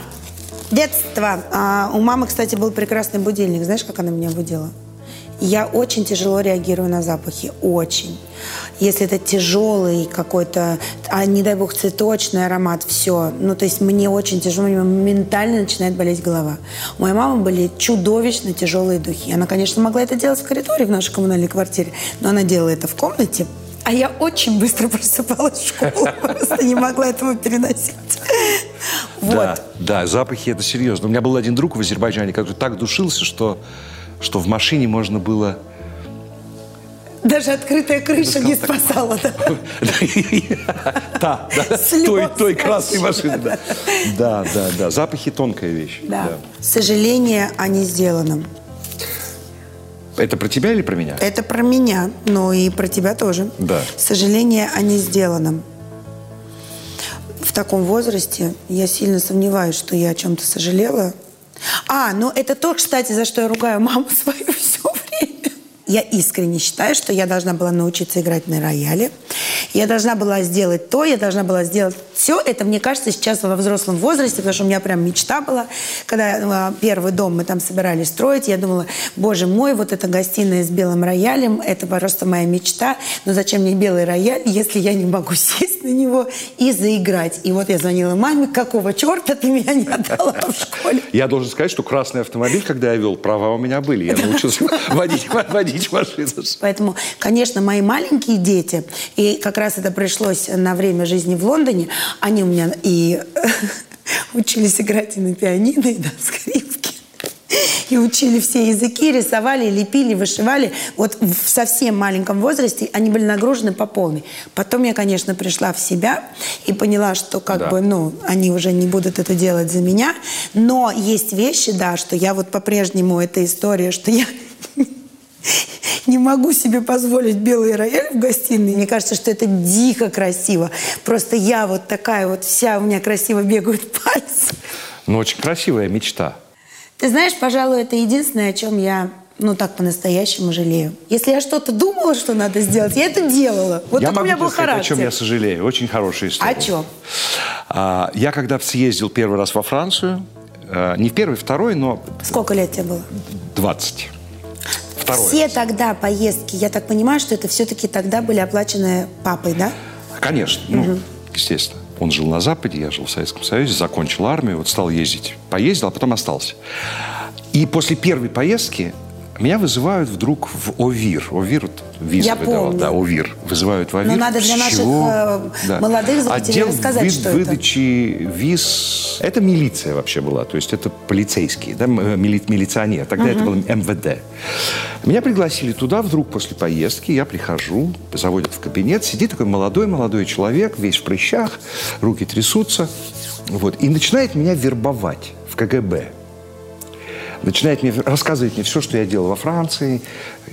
детство. А, у мамы, кстати, был прекрасный будильник. Знаешь, как она меня будила? Я очень тяжело реагирую на запахи. Очень. Если это тяжелый какой-то, а не дай бог, цветочный аромат, все. Ну, то есть мне очень тяжело, мне моментально начинает болеть голова. У моей мамы были чудовищно тяжелые духи. Она, конечно, могла это делать в коридоре в нашей коммунальной квартире, но она делала это в комнате. А я очень быстро [laughs] просыпалась в школу, [laughs] просто не могла этого переносить. Вот. Да, да, запахи это серьезно. У меня был один друг в Азербайджане, который так душился, что, что в машине можно было... Даже открытая крыша не спасала. да. [laughs] Да, да, той, той красной машины, да. Да, да, да. Запахи тонкая вещь. Да. Сожаление о несделанном. Это про тебя или про меня? Это про меня, но и про тебя тоже. Да. Сожаление о несделанном. В таком возрасте я сильно сомневаюсь, что я о чем-то сожалела. А, ну это то, кстати, за что я ругаю маму [laughs] свою все время. Я искренне считаю, что я должна была научиться играть на рояле. Я должна была сделать то, я должна была сделать все. Это, мне кажется, сейчас во взрослом возрасте, потому что у меня прям мечта была. Когда э, первый дом мы там собирались строить, я думала, боже мой, вот эта гостиная с белым роялем, это просто моя мечта. Но зачем мне белый рояль, если я не могу сесть на него и заиграть? И вот я звонила маме, какого черта ты меня не отдала в школе? Я должен сказать, что красный автомобиль, когда я вел, права у меня были. Я научился водить, водить машину. Поэтому, конечно, мои маленькие дети, и как раз это пришлось на время жизни в Лондоне, они у меня и [laughs] учились играть и на пианино, и на скрипке. И учили все языки, рисовали, лепили, вышивали. Вот в совсем маленьком возрасте они были нагружены по полной. Потом я, конечно, пришла в себя и поняла, что как Да. бы, ну, они уже не будут это делать за меня. Но есть вещи, да, что я вот по-прежнему, эта история, что я [laughs] [laughs] не могу себе позволить белый рояль в гостиной. Мне кажется, что это дико красиво. Просто я вот такая вот вся, у меня красиво бегают [laughs] пальцы. Но очень красивая мечта. Ты знаешь, пожалуй, это единственное, о чем я, ну так по-настоящему жалею. Если я что-то думала, что надо сделать, я это делала. Вот я так у меня был сказать, характер. о чем я сожалею. Очень хорошая история. О чем? А, я когда съездил первый раз во Францию, э, не в первый, второй, но Сколько лет тебе было? 20. Второй. Все тогда поездки, я так понимаю, что это все-таки тогда были оплачены папой, да? Конечно, ну, естественно. Он жил на Западе, я жил в Советском Союзе, закончил армию, вот стал ездить. Поездил, а потом остался. И после первой поездки меня вызывают вдруг в ОВИР. ОВИР, вот визу Я выдавал, помню. да, ОВИР. Вызывают в ОВИР. Но надо для наших, чего? э, молодых зрителей Отдел рассказать, вы- что это. выдачи виз. Это милиция вообще была, то есть это полицейские, да, э, мили- милиционер. Тогда это был МВД. Меня пригласили туда вдруг после поездки. Я прихожу, заводят в кабинет. Сидит такой молодой-молодой человек, весь в прыщах, руки трясутся. Вот, и начинает меня вербовать в КГБ начинает мне рассказывать мне все, что я делал во Франции,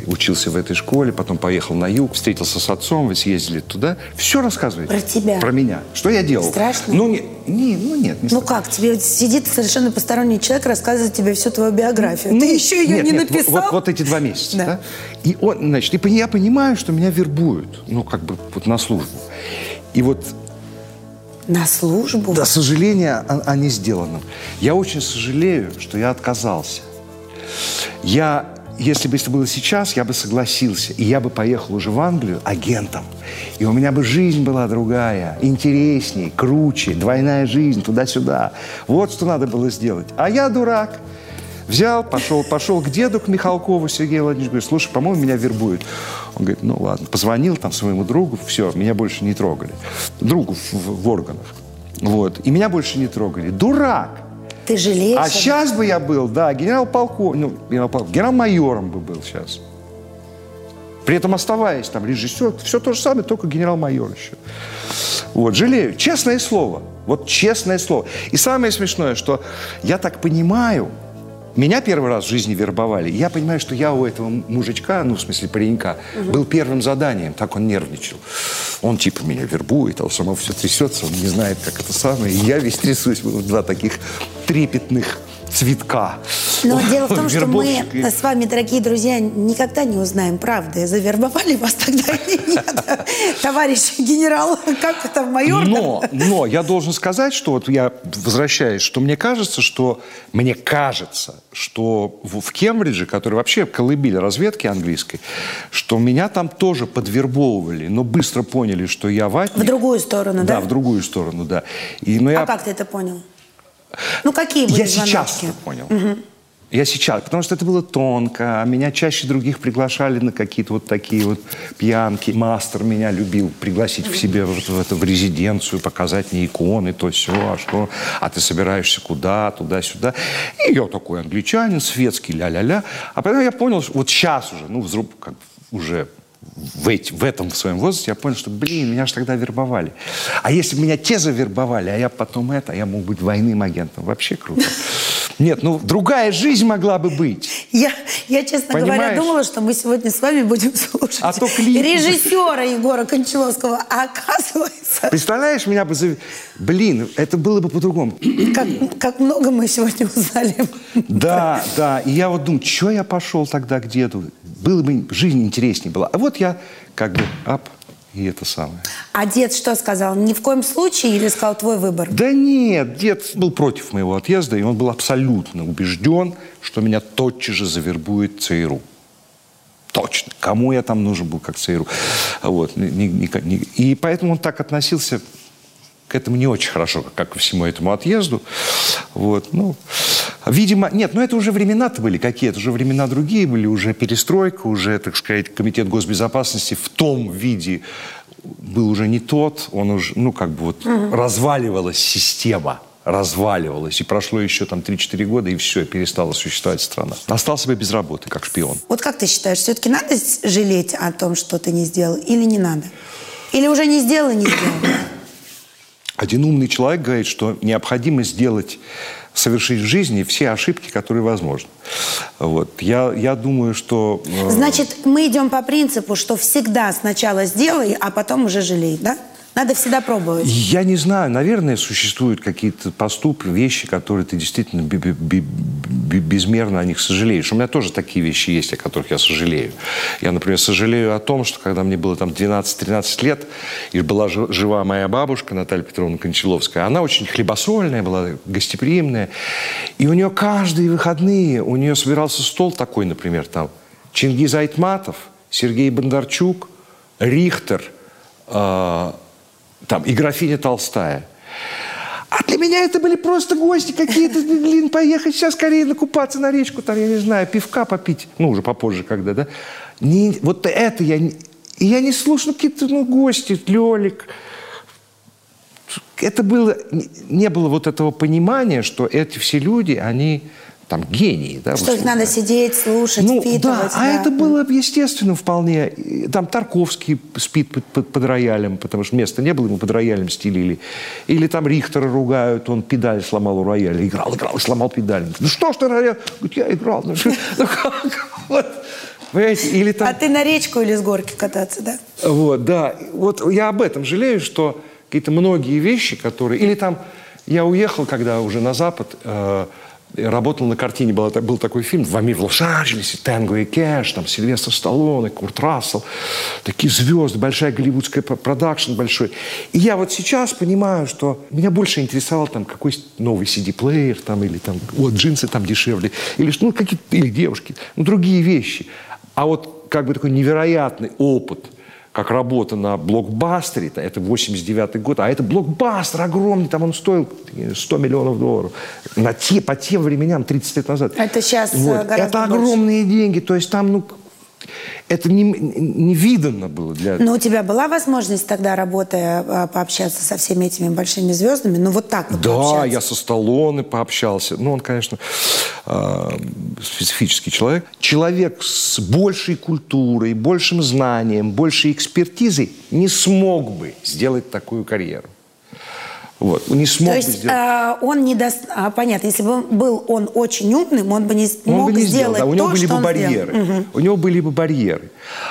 учился в этой школе, потом поехал на юг, встретился с отцом, вы съездили туда. Все рассказывает. Про тебя? Про меня. Что я делал? Страшно? Ну, не, не, ну нет, не Ну страшно. как, тебе сидит совершенно посторонний человек, рассказывает тебе всю твою биографию. Ну, Ты еще ее нет, не нет, написал? Вот, вот эти два месяца, Да. да. И он, значит, и я понимаю, что меня вербуют, ну, как бы вот на службу. И вот На службу? до сожаления о, о несделанном. Я очень сожалею, что я отказался. Я, если бы это было сейчас, я бы согласился. И я бы поехал уже в Англию агентом. И у меня бы жизнь была другая, интересней, круче, двойная жизнь, туда-сюда. Вот что надо было сделать. А я дурак. Взял, пошел, пошел к деду, к Михалкову Сергею Владимировичу, говорит, слушай, по-моему, меня вербуют. Он говорит, ну ладно. Позвонил там своему другу, все, меня больше не трогали. Другу в, в органах. Вот. И меня больше не трогали. Дурак! Ты жалеешь? А сейчас бы я был, да, генерал-полков, ну, генерал-майором бы был сейчас. При этом оставаясь там режиссер, все то же самое, только генерал-майор еще. Вот, жалею. Честное слово. Вот честное слово. И самое смешное, что я так понимаю, меня первый раз в жизни вербовали. Я понимаю, что я у этого мужичка, ну, в смысле, паренька, был первым заданием. Так он нервничал. Он типа меня вербует, а само все трясется, он не знает, как это самое. И я весь трясусь. Два таких трепетных цветка. Но дело в том, что мы с вами, дорогие друзья, никогда не узнаем правды. Завербовали вас тогда или нет? Товарищ генерал, как это, майор? Но, но я должен сказать, что вот я возвращаюсь, что мне кажется, что мне кажется, что в, Кембридже, который вообще колыбель разведки английской, что меня там тоже подвербовывали, но быстро поняли, что я ватник. В другую сторону, да? Да, в другую сторону, да. И, но я, А как ты это понял? Ну, какие были я сейчас это понял. Я сейчас, потому что это было тонко, а меня чаще других приглашали на какие-то вот такие вот пьянки. Мастер меня любил пригласить в себе в, в, это, в резиденцию, показать мне иконы, то все, а что, а ты собираешься куда, туда-сюда. И я такой англичанин, светский, ля-ля-ля. А потом я понял, что вот сейчас уже, ну, взру- как уже в, эти- в этом в своем возрасте я понял, что, блин, меня же тогда вербовали. А если бы меня те завербовали, а я потом это, а я мог быть двойным агентом. Вообще круто. Нет, ну другая жизнь могла бы быть. Я, я, честно говоря, Понимаешь? думала, что мы сегодня с вами будем [laughs] слушать А то клип. режиссера Егора Кончаловского. А оказывается, Представляешь, меня бы... зав- Блин, это было бы по-другому. как, как много мы сегодня узнали. Да, да. И я вот думаю, что я пошел тогда к деду? Было бы жизнь интереснее была. А вот я как бы ап, и это самое. А дед что сказал? Ни в коем случае или сказал твой выбор? Да нет, дед был против моего отъезда, и он был абсолютно убежден, что меня тотчас же завербует ЦРУ. Точно. Кому я там нужен был, как ЦРУ. Вот. И поэтому он так относился к этому не очень хорошо, как ко всему этому отъезду. Вот, ну, видимо, нет, но это уже времена-то были какие-то, уже времена другие были, уже перестройка, уже, так сказать, комитет госбезопасности в том виде был уже не тот, он уже, ну, как бы вот разваливалась система, разваливалась, и прошло еще там 3-4 года, и все, перестала существовать страна. Остался бы без работы, как шпион. Вот как ты считаешь, все-таки надо жалеть о том, что ты не сделал, или не надо? Или уже не сделал и не сделал? Один умный человек говорит, что необходимо сделать, совершить в жизни все ошибки, которые возможны. Вот. Я, я думаю, что... э, Значит, мы идем по принципу, что всегда сначала сделай, а потом уже жалей, да? Надо всегда пробовать. Я не знаю, наверное, существуют какие-то поступки, вещи, которые ты действительно би- би- би- безмерно о них сожалеешь. У меня тоже такие вещи есть, о которых я сожалею. Я, например, сожалею о том, что когда мне было там 12-13 лет, и была жи- жива моя бабушка Наталья Петровна Кончаловская, она очень хлебосольная была, гостеприимная, и у нее каждые выходные, у нее собирался стол такой, например, там, Чингиз Айтматов, Сергей Бондарчук, Рихтер, э, там, и графиня Толстая. А для меня это были просто гости какие-то, [laughs] блин, поехать сейчас скорее накупаться на речку, там, я не знаю, пивка попить. Ну, уже попозже когда, да. Не, вот это я... не- И я не слушал какие-то, ну, гости, Лелик. Это было... Не было вот этого понимания, что эти все люди, они там гении, да. Что их надо сидеть, слушать, Ну, впитывать. да, а это было естественно вполне. И Там Тарковский спит под, под- под роялем, потому что места не было, ему под роялем стелили. Или там Рихтера ругают, он педаль сломал у рояля. Играл, играл сломал педаль. Ну что ж ты, рояль? Говорит, я играл. Ну, [laughs] ну, как? Понимаете? Или там... А ты на речку или с горки кататься, да? Вот, да. Вот я об этом жалею, что какие-то многие вещи, которые... Или там я уехал, когда уже на Запад, э, работал на картине, был, был такой фильм «Два мира в Лос-Анджелесе», «Танго и Кэш», там Сильвестр Сталлоне, Курт Рассел, такие звезды, большая голливудская продакшн большой. И я вот сейчас понимаю, что меня больше интересовал там какой новый CD-плеер, там, или там, вот джинсы там дешевле, или, ну, какие-то, или девушки, ну, другие вещи. А вот как бы такой невероятный опыт – как работа на блокбастере, это- это 89 год, а это блокбастер огромный, там он стоил 100 миллионов долларов. На те, по тем временам, 30 лет назад. Это щас, э, Вот. Это больше. огромные деньги, то есть там, ну, это не, невиданно было для... Но у тебя была возможность тогда, работая, а, пообщаться со всеми этими большими звездами? Ну, вот так вот Да, пообщаться. я со Сталлоне пообщался. Ну, он, конечно, э, специфический человек. Человек с большей культурой, большим знанием, большей экспертизой не смог бы сделать такую карьеру. Вот, не смог То есть сделать. а, он не даст... а, понятно, если бы он был он очень умным, он бы не Он мог бы не сделал, сделать да, у него то, были бы он сделал. барьеры. У него были бы барьеры.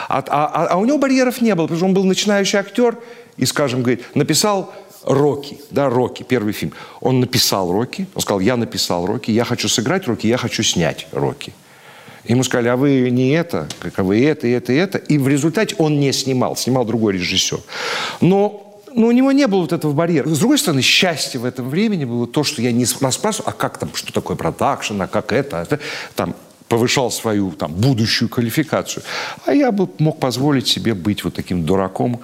А, а- а- а у него барьеров не было, потому что он был начинающий актер и, скажем, говорит, написал Рокки, да, Рокки, первый фильм. Он написал Рокки, он сказал, я написал Рокки, я хочу сыграть Рокки, я хочу снять Рокки. Ему сказали, а вы не это, а вы это, и это, и это. И в результате он не снимал, снимал другой режиссер. Но но у него не было вот этого барьера. С другой стороны, счастье в этом времени было то, что я не спрашивал, а как там, что такое продакшн, а как это, это там повышал свою там, будущую квалификацию. А я бы мог позволить себе быть вот таким дураком,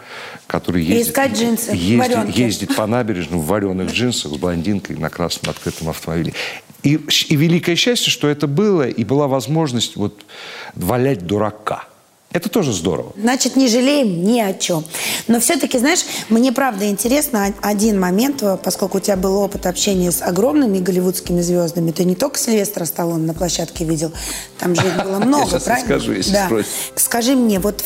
который ездит, искать джинсы, ездит, ездит по набережной в вареных джинсах с блондинкой на красном открытом автомобиле. И, и великое счастье, что это было, и была возможность вот валять дурака. Это тоже здорово. Значит, не жалеем ни о чем. Но все-таки, знаешь, мне правда интересно один момент, э, поскольку у тебя был опыт общения с огромными голливудскими звездами. Ты не только Сильвестра Сталлоне на площадке видел, там же их [laughs] было много, сейчас правильно? расскажу, если да. Скажи мне, вот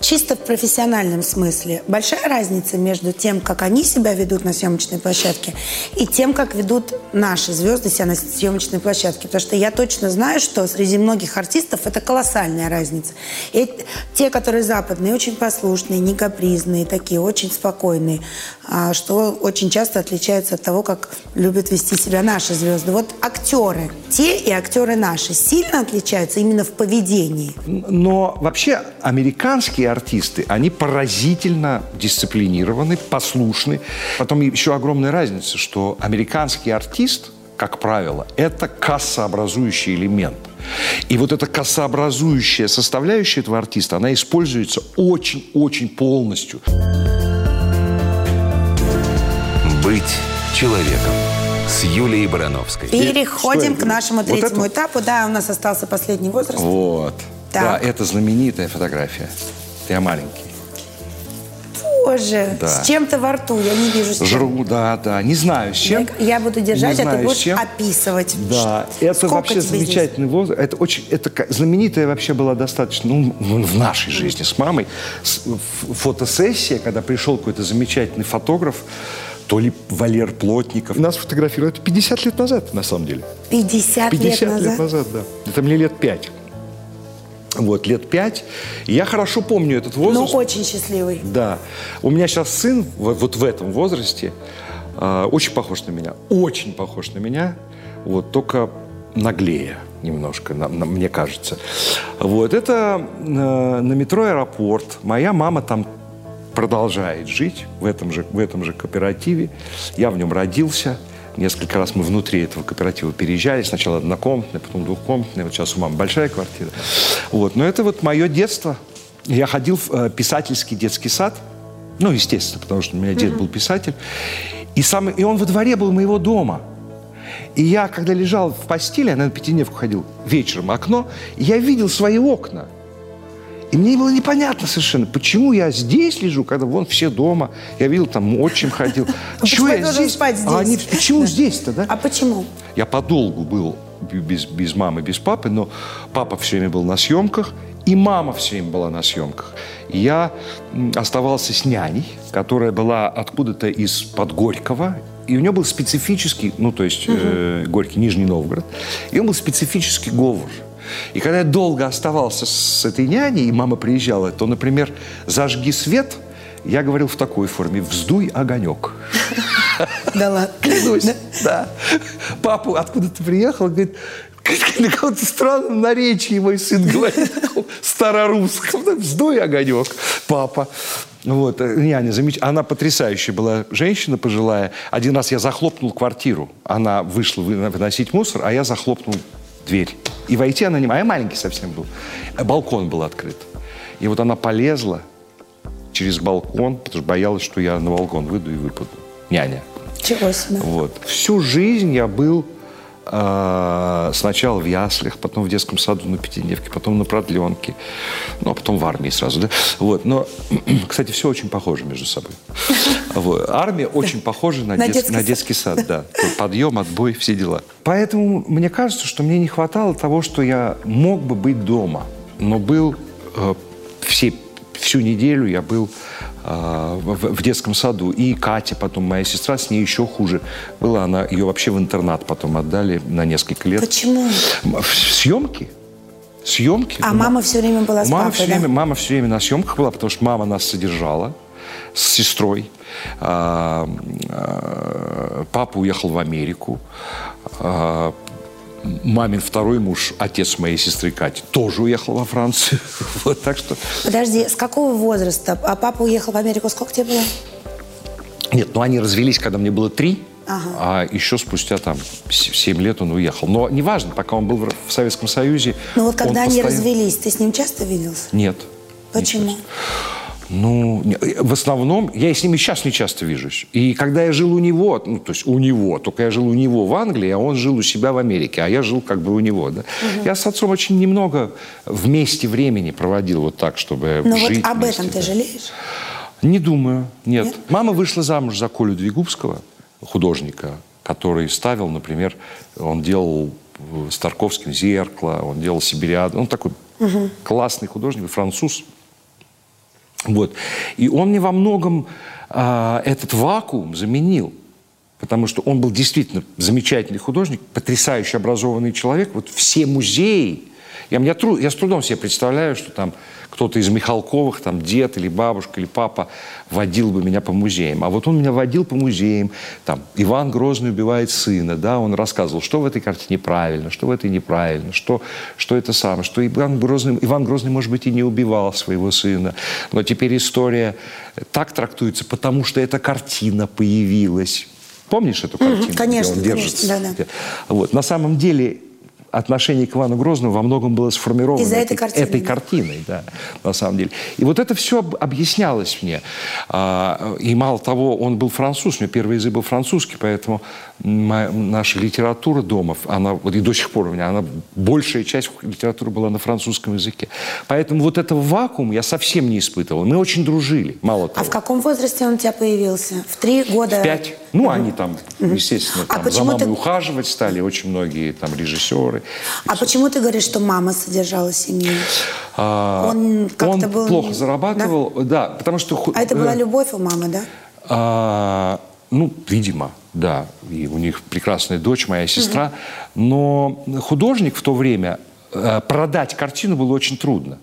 чисто в профессиональном смысле, большая разница между тем, как они себя ведут на съемочной площадке, и тем, как ведут наши звезды себя на съемочной площадке. Потому что я точно знаю, что среди многих артистов это колоссальная разница. И те, которые западные, очень послушные, не капризные, такие, очень спокойные, а, что очень часто отличаются от того, как любят вести себя наши звезды. Вот актеры, те и актеры наши, сильно отличаются именно в поведении. Но вообще американские артисты, они поразительно дисциплинированы, послушны. Потом еще огромная разница, что американский артист, как правило, это кассообразующий элемент. И вот эта кассообразующая составляющая этого артиста, она используется очень-очень полностью. Быть человеком с Юлией Барановской. Переходим что к нашему Вот третьему это? этапу. Да, у нас остался последний возраст. Вот. Так. Да, это знаменитая фотография. Я маленький. Боже, Да. с чем-то во рту, я не вижу с чем. Жру, да, да. Не знаю, с чем. Я, я буду держать, Не а ты знаю, будешь чем. описывать. Да, это сколько вообще тебе здесь? замечательный возраст. Это очень, это знаменитая вообще была достаточно, ну, в нашей жизни с мамой, фотосессия, когда пришел какой-то замечательный фотограф, то ли Валер Плотников. Нас фотографировали. Это 50 лет назад, на самом деле. 50, 50 лет назад. лет назад, да. Это мне лет 5. Вот, лет 5. И я хорошо помню этот Ну, возраст. очень счастливый. Да. У меня сейчас сын вот, вот в этом возрасте э, очень похож на меня. Очень похож на меня. Вот, только наглее немножко, на- на- мне кажется. Вот, это э, на метро «Аэропорт». Моя мама там продолжает жить в этом же, в этом же кооперативе. Я в нем родился. Несколько раз мы внутри этого кооператива переезжали. Сначала однокомнатная, потом двухкомнатная. Вот сейчас у мамы большая квартира. Вот. Но это вот мое детство. Я ходил в э, писательский детский сад. Ну, естественно, потому что у меня дед был писатель. И, сам, и он во дворе был моего дома. И я, когда лежал в постели, я на пятидневку ходил вечером, окно, и я видел свои окна. И мне было непонятно совершенно, почему я здесь лежу, когда вон все дома. Я видел, там отчим ходил. [laughs] Чего почему я здесь? А они, почему здесь-то, да? А почему? Я подолгу был без, без мамы, без папы, но папа все время был на съемках, и мама все время была на съемках. Я оставался с няней, которая была откуда-то из-под Горького, и у нее был специфический, ну, то есть э, Горький, Нижний Новгород, и он был специфический говор. И когда я долго оставался с этой няней, и мама приезжала, то, например, «зажги свет», я говорил в такой форме «вздуй огонек». [laughs] Да ладно. Клянусь, да. Папа откуда-то приехал, говорит, на каком-то странном наречии мой сын говорит, [laughs] старорусском, так, вздой огонек, папа. Вот, э, няня, замеч... она потрясающая была женщина пожилая. Один раз я захлопнул квартиру, она вышла вы- выносить мусор, а я захлопнул дверь. И войти она не... А я маленький совсем был. А Балкон был открыт. И вот она полезла через балкон, потому что боялась, что я на балкон выйду и выпаду. Няня. Чего себе. Вот. Всю жизнь я был э, сначала в яслях, потом в детском саду на Пятидневке, потом на продленке, ну, а потом в армии сразу, да? Вот. Но, [clears throat] кстати, все очень похоже между собой. Вот. Армия очень похожа на, [laughs] На дет- детский на сад. детский сад, да. [laughs] Подъем, отбой, все дела. Поэтому мне кажется, что мне не хватало того, что я мог бы быть дома, но был э, все, всю неделю я был в, в детском саду. И Катя, потом моя сестра, с ней еще хуже. Была она, ее вообще в интернат потом отдали на несколько лет. Почему? Съемки. Съемки. А мама все время была с мама папой, все да? время, мама все время на съемках была, потому что мама нас содержала с сестрой. А, а, папа уехал в Америку. Мамин второй муж, отец моей сестры Кати, тоже уехал во Францию. [laughs] Вот так что... Подожди, с какого возраста? А папа уехал в Америку, сколько тебе было? Нет, ну они развелись, когда мне было три, Ага. а еще спустя там с- семь лет он уехал. Но неважно, пока он был в Советском Союзе. Ну вот когда они постоянно- развелись, ты с ним часто виделся? Нет. Почему? Ну, не- в основном, я с ними сейчас не часто вижусь. И когда я жил у него, ну, то есть у него, только я жил у него в Англии, а он жил у себя в Америке, а я жил как бы у него, да. Я с отцом очень немного вместе времени проводил вот так, чтобы Ну вот жить об вместе, этом ты да. жалеешь? Не думаю, нет. Нет? Мама вышла замуж за Колю Двигубского, художника, который ставил, например, он делал э, с Тарковским «Зеркало», он делал «Сибириаду». Он такой классный художник, француз. Вот. И он мне во многом а, этот вакуум заменил. Потому что он был действительно замечательный художник, потрясающе образованный человек. Вот все музеи, я, меня, я с трудом себе представляю, что там кто-то из Михалковых, там дед или бабушка или папа водил бы меня по музеям. А вот он меня водил по музеям. Там Иван Грозный убивает сына, да, он рассказывал, что в этой картине правильно, что в этой неправильно, что, что это самое, что Иван Грозный, Иван Грозный, может быть, и не убивал своего сына. Но теперь история так трактуется, потому что эта картина появилась. Помнишь эту картину? Конечно, где он держится? конечно, да, да. Вот. На самом деле отношение к Ивану Грозному во многом было сформировано Из-за этой картины, этой картиной, да, на самом деле. И вот это все объяснялось мне. А, И мало того, он был француз, у меня первый язык был французский, поэтому наша литература дома, она вот и до сих пор у меня, она большая часть литературы была на французском языке. Поэтому вот этого вакуума я совсем не испытывал. Мы очень дружили, мало того. А в каком возрасте он у тебя появился? В три года? Пять. Ну, они там, естественно, А там, за мамой ты- ухаживать стали очень многие там режиссеры. А почему ты говоришь, что мама содержала семью? А, Он как-то он был- плохо зарабатывал, да, потому что... А это была э, любовь у мамы, да? а, ну, видимо, да. И у них прекрасная дочь, моя сестра. Но художник в то время, э, продать картину было очень трудно.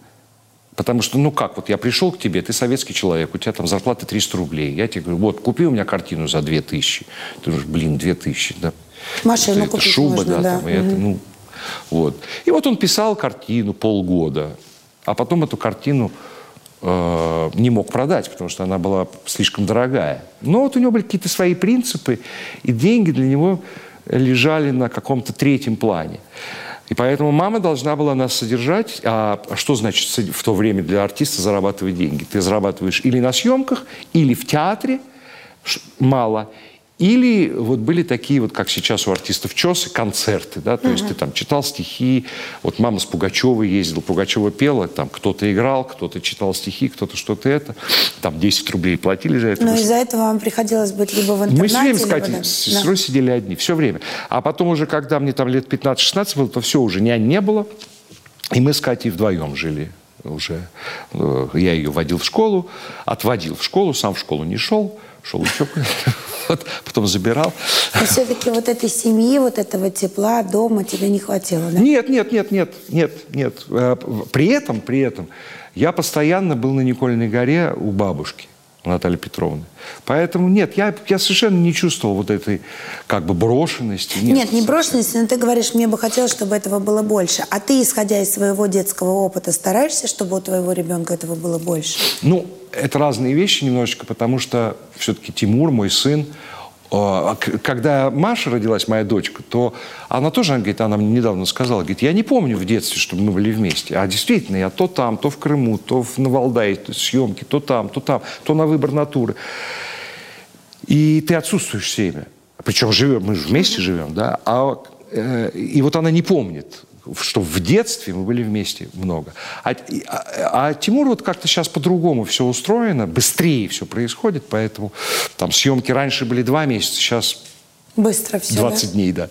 Потому что, ну как, вот я пришел к тебе, ты советский человек, у тебя там зарплата 300 рублей. Я тебе говорю, вот, купи у меня картину за 2000. Ты говоришь, блин, 2000, да. Машину Это- это купить шуба, можно, да, да. там, и это, ну, вот. И вот он писал картину полгода, а потом эту картину э, не мог продать, потому что она была слишком дорогая. Но вот у него были какие-то свои принципы, и деньги для него лежали на каком-то третьем плане. И поэтому мама должна была нас содержать. А что значит в то время для артиста зарабатывать деньги? Ты зарабатываешь или на съемках, или в театре, мало, или вот были такие, вот как сейчас у артистов ЧОСы, концерты, да, то есть ты там читал стихи, вот мама с Пугачевой ездила, Пугачева пела, там кто-то играл, кто-то читал стихи, кто-то что-то это, там 10 рублей платили за это. Но Вы из-за этого вам приходилось быть либо в интернате, мы все время с либо Катей, да. с Да. сестрой сидели одни, все время. А потом уже, когда мне там лет 15-16 было, то все, уже нянь не было. И мы с Катей вдвоем жили уже. Э, Я ее водил в школу, отводил в школу, сам в школу не шел, шел еще вот, потом забирал. Но все-таки вот этой семьи, вот этого тепла дома тебе не хватило, да? Нет, нет, нет, нет, нет, нет. Э, При этом, при этом, я постоянно был на Никольной горе у бабушки, Натальи Петровны. Поэтому нет, я, я совершенно не чувствовал вот этой как бы брошенности. Нет, Нет, не брошенность, но ты говоришь, мне бы хотелось, чтобы этого было больше. А ты, исходя из своего детского опыта, стараешься, чтобы у твоего ребенка этого было больше? Ну, это разные вещи немножечко, потому что все-таки Тимур, мой сын, когда Маша родилась, моя дочка, то она тоже, она говорит, она мне недавно сказала, говорит, я не помню в детстве, чтобы мы были вместе. А действительно, я то там, то в Крыму, то в, на Валдае, то съемки, то там, то там, то на выбор натуры. И ты отсутствуешь все время. Причем живем, мы же вместе живем, да. А, э, и вот она не помнит, что в детстве мы были вместе много. А, а- а Тимур вот как-то сейчас по-другому все устроено, быстрее все происходит, поэтому там съемки раньше были два месяца, сейчас Быстро все, 20 дней, да.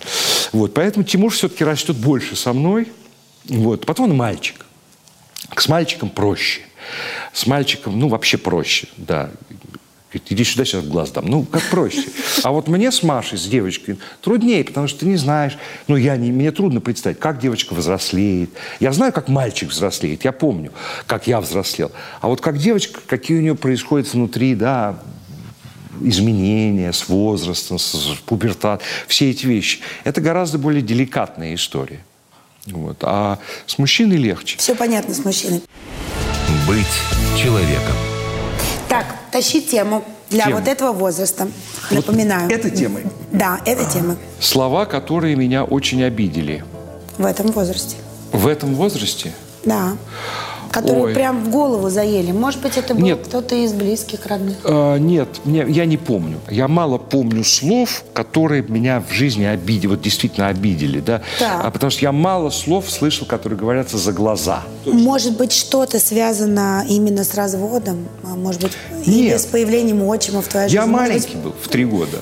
Вот, поэтому Тимур все-таки растет больше со мной. Вот. Потом он мальчик. С мальчиком проще. С мальчиком, ну, вообще проще, да. Говорит, иди сюда, сейчас в глаз дам. Ну, как проще. А вот мне с Машей, с девочкой, труднее, потому что ты не знаешь. Ну, я не, мне трудно представить, как девочка взрослеет. Я знаю, как мальчик взрослеет, я помню, как я взрослел. А вот как девочка, какие у нее происходят внутри, да, изменения с возрастом, с с пубертат, все эти вещи. Это гораздо более деликатная история. Вот. А с мужчиной легче. Все понятно с мужчиной. Быть человеком. Так, тащи тему для Тему. вот этого возраста. Напоминаю. этой темой. Да, эта тема Слова, которые меня очень обидели. в этом возрасте. В этом возрасте Да. Которые Ой. прям в голову заели. Может быть, это был кто-то из близких, родных. Э, нет, мне- я не помню. Я мало помню слов, которые меня в жизни обидели, вот действительно обидели, да. Так. А потому что я мало слов слышал, которые говорятся за глаза. Может быть, что-то связано именно с разводом? А Может быть, или Нет. с появлением отчима в твоей Я жизни? Быть, маленький был, в три года.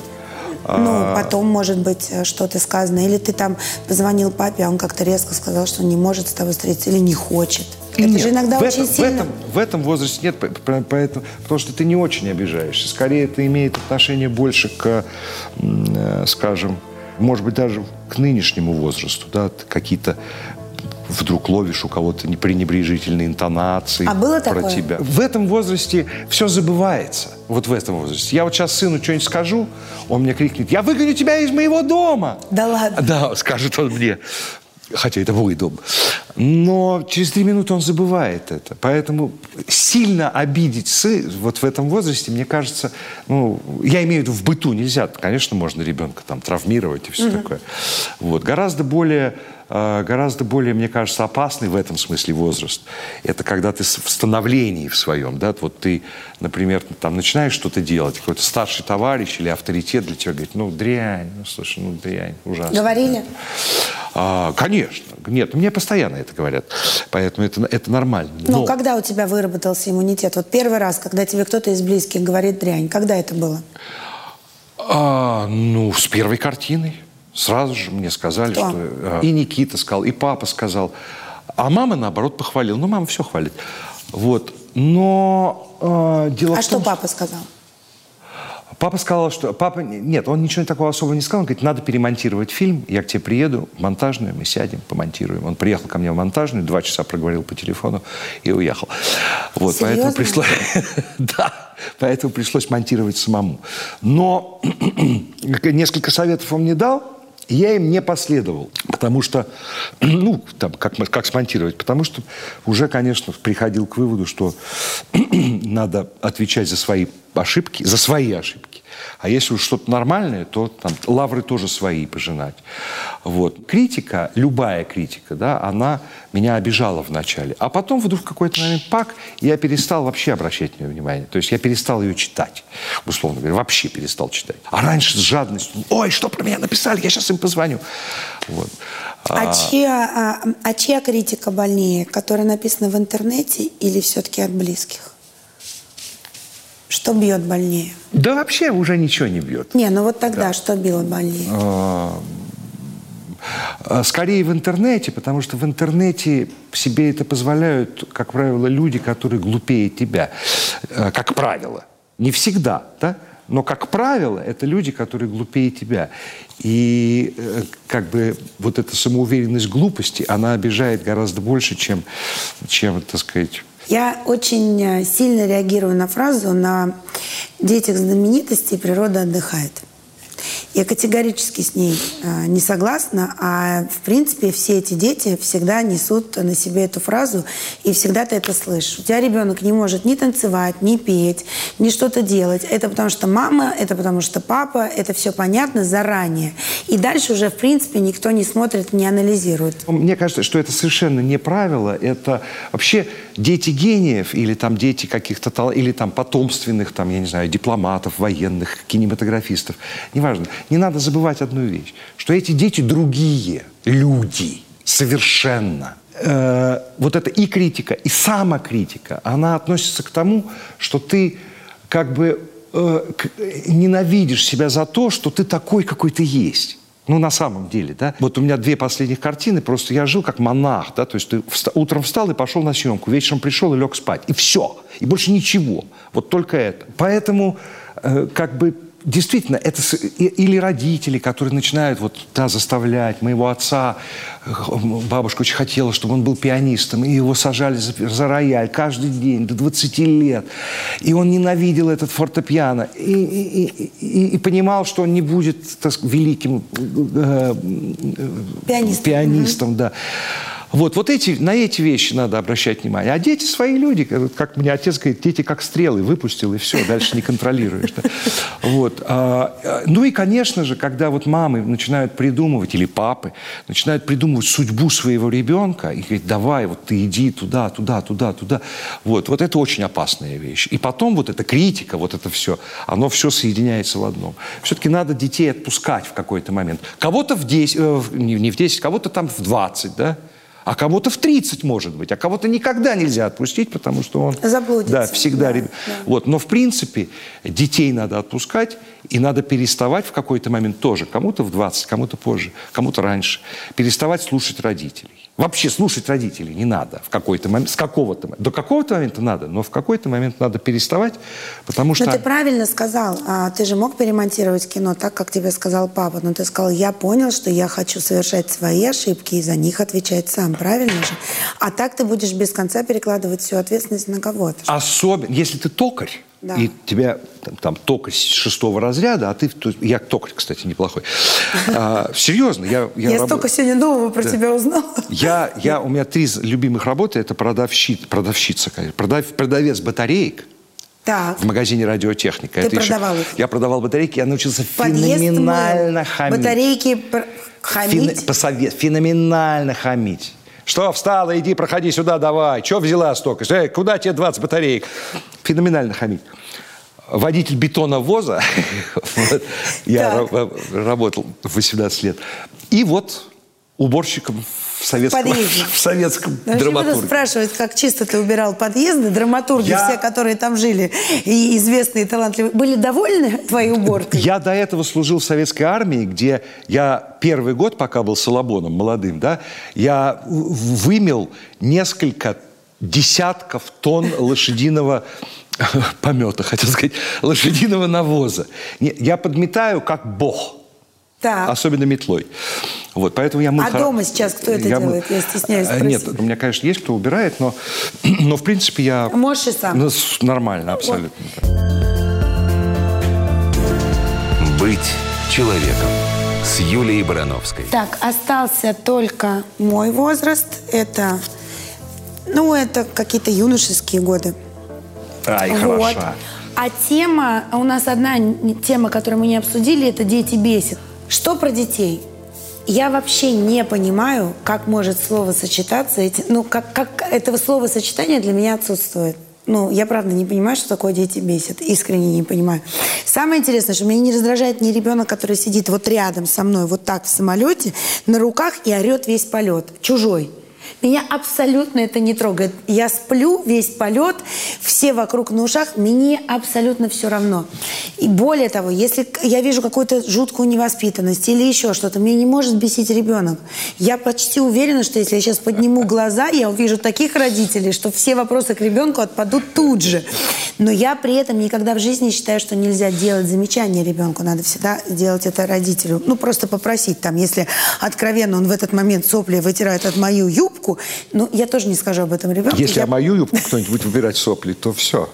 Ну, потом, может быть, э, что-то сказано. Или ты там позвонил папе, а он как-то резко сказал, что не может с тобой встретиться или не хочет. Это Нет, же иногда в очень этом, сильно... В этом, в этом возрасте нет, по- по- поэтому, потому что ты не очень обижаешься. Скорее, это имеет отношение больше к, э, скажем, может быть, даже к нынешнему возрасту. Да, какие-то вдруг ловишь у кого-то непренебрежительные интонации А было про такое? тебя. В этом возрасте все забывается. Вот в этом возрасте. Я вот сейчас сыну что-нибудь скажу, он мне крикнет, я выгоню тебя из моего дома. Да ладно? Да, скажет он мне. Хотя это мой дом. Но через три минуты он забывает это. Поэтому сильно обидеть сы вот в этом возрасте, мне кажется, ну, я имею в виду в быту нельзя. Конечно, можно ребенка там травмировать и все такое. Вот. Гораздо более, гораздо более, мне кажется, опасный в этом смысле возраст. Это когда ты в становлении в своем, да, вот ты, например, там начинаешь что-то делать, какой-то старший товарищ или авторитет для тебя говорит, ну, дрянь, ну, слушай, ну, дрянь, ужасно. Говорили? А, конечно. Нет, мне постоянно это говорят. Поэтому это, это нормально. Ну, Но когда у тебя выработался иммунитет? Вот первый раз, когда тебе кто-то из близких говорит дрянь, когда это было? а, ну, с первой картиной. Сразу же мне сказали, Кто? что... а, и Никита сказал, и папа сказал. А мама, наоборот, похвалила. Ну, мама все хвалит. Вот. Но а, дело А в что том, папа сказал? Папа сказал, что... Папа... Нет, он ничего такого особого не сказал. Он говорит, надо перемонтировать фильм. Я к тебе приеду, в монтажную, мы сядем, помонтируем. Он приехал ко мне в монтажную, два часа проговорил по телефону и уехал. Вот, поэтому Серьезно? пришлось... [laughs] Да, поэтому пришлось монтировать самому. Но [clears throat] несколько советов он мне дал, я им не последовал, потому что, [clears throat] ну, там, как, как смонтировать, потому что уже, конечно, приходил к выводу, что [clears throat] надо отвечать за свои ошибки, за свои ошибки. А если уж что-то нормальное, то там лавры тоже свои пожинать. Вот. Критика, любая критика, да, она меня обижала вначале. А потом вдруг в какой-то момент пак, я перестал вообще обращать на нее внимание. То есть я перестал ее читать, условно говоря, вообще перестал читать. А раньше с жадностью, ой, что про меня написали, я сейчас им позвоню. Вот. А, чья, а, а чья критика больнее? Которая написана в интернете или все-таки от близких? Что бьет больнее? Да вообще уже ничего не бьет. Не, ну вот тогда что било больнее? А, Скорее в интернете, потому что в интернете себе это позволяют, как правило, люди, которые глупее тебя. Э, Как правило. Не всегда, да? Но, как правило, это люди, которые глупее тебя. И э, как бы вот эта самоуверенность глупости, она обижает гораздо больше, чем, чем так сказать... Я очень э, сильно реагирую на фразу «на детях знаменитостей природа отдыхает». Я категорически с ней э, не согласна, а в принципе все эти дети всегда несут на себе эту фразу, и всегда ты это слышишь. У тебя ребенок не может ни танцевать, ни петь, ни что-то делать. Это потому что мама, это потому что папа, это все понятно заранее. И дальше уже в принципе никто не смотрит, не анализирует. Мне кажется, что это совершенно не правило. Это вообще дети гениев или там дети каких-то или там потомственных, там, я не знаю, дипломатов, военных, кинематографистов. Неважно. Не надо забывать одну вещь, что эти дети другие люди совершенно. Э, вот это и критика, и самокритика, она относится к тому, что ты как бы э, ненавидишь себя за то, что ты такой, какой ты есть. Ну, на самом деле, да. Вот у меня две последних картины, просто я жил как монах, да, то есть ты вста- утром встал и пошел на съемку, вечером пришел и лег спать, и все, и больше ничего, вот только это. Поэтому, э, как бы, действительно, это или родители, которые начинают вот, да, заставлять моего отца, э, бабушка очень хотела, чтобы он был пианистом, и его сажали за, за рояль каждый день до 20 лет, и он ненавидел этот фортепиано, и, и- и- и- понимал, что он не будет так великим э, э, Пианистом. пианистом, да. Вот, вот эти, на эти вещи надо обращать внимание. А дети свои люди, как, мне отец говорит, дети как стрелы, выпустил и все, дальше не контролируешь. Вот. а, а, ну и, конечно же, когда вот мамы начинают придумывать, или папы, начинают придумывать судьбу своего ребенка и говорят, давай, вот ты иди туда, туда, туда, туда. Вот, вот это очень опасная вещь. И потом вот эта критика, вот это все, оно все соединяется в одном. Все-таки надо детей отпускать в какой-то момент. Кого-то в 10, э, не в 10, кого-то там в 20, да? А кого-то в 30, может быть, а кого-то никогда нельзя отпустить, потому что он... Заблудится. Да, всегда... Да, реб- да. Вот. Но, в принципе, детей надо отпускать, и надо переставать в какой-то момент тоже. Кому-то в 20, кому-то позже, кому-то раньше. Переставать слушать родителей. Вообще слушать родителей не надо в какой-то момент, с какого-то до какого-то момента надо, но в какой-то момент надо переставать, потому что... Но ты правильно сказал, а, ты же мог перемонтировать кино так, как тебе сказал папа, но ты сказал, я понял, что я хочу совершать свои ошибки и за них отвечать сам, правильно же? А так ты будешь без конца перекладывать всю ответственность на кого-то. Особенно, если ты токарь, Да. и тебя там, там токарь шестого разряда, а ты, я токарь, кстати, неплохой. А, серьезно, я... Я, раб- столько сегодня нового про тебя узнала. Я, я, у меня три любимых работы. Это продавщи- продавщица, конечно, продав- продавец батареек Так. в магазине радиотехника. Ты Это еще- продавал их? Я продавал батарейки, я научился Подъезд феноменально мыл, хамить. Батарейки пр- хамить. Фене- посовет- феноменально хамить. Что, встала, иди, проходи сюда, давай. Че взяла столько? Эй, куда тебе 20 батареек? Феноменально хамить. Водитель бетоновоза, [laughs] я работал 18 лет, и вот уборщиком в советском, подъезде. [laughs] в советском Ну, Вообще буду драматурге. спрашивать, как чисто ты убирал подъезды, драматурги Я- все, которые там жили, и известные, и талантливые, были довольны твоей уборкой? Я до этого служил в советской армии, где я первый год, пока был Солобоном молодым, да, я в- вымел несколько десятков тонн лошадиного [laughs] помета, хотел сказать, лошадиного навоза. Я подметаю как бог. Так. Особенно метлой. Вот, поэтому я мыл А дома сейчас кто это мыл- делает? Я стесняюсь А, спросить. Нет, у меня, конечно, есть кто убирает, но, [clears throat] но в принципе я... Можешь и сам. Ну, нормально, абсолютно. Быть человеком с Юлией Барановской. Так, остался только мой возраст. Это, ну, это какие-то юношеские годы. Ай, Вот. хороша. А тема, у нас одна тема, которую мы не обсудили, это «Дети бесит». Что про детей? Я вообще не понимаю, как может слово сочетаться. Эти, ну, как, как этого словосочетания для меня отсутствует. Ну, я правда не понимаю, что такое дети бесит. Искренне не понимаю. Самое интересное, что меня не раздражает ни ребенок, который сидит вот рядом со мной, вот так в самолете, на руках и орет весь полет. Чужой. Меня абсолютно это не трогает. Я сплю весь полет, все вокруг на ушах, мне абсолютно все равно. И более того, если я вижу какую-то жуткую невоспитанность или еще что-то, меня не может бесить ребенок. Я почти уверена, что если я сейчас подниму глаза, я увижу таких родителей, что все вопросы к ребенку отпадут тут же. Но я при этом никогда в жизни считаю, что нельзя делать замечания ребенку. Надо всегда делать это родителю. Ну, просто попросить там, если откровенно он в этот момент сопли вытирает от мою юбку, ну, я тоже не скажу об этом ребенку. Если Я- мою юбку кто-нибудь будет выбирать сопли, то все.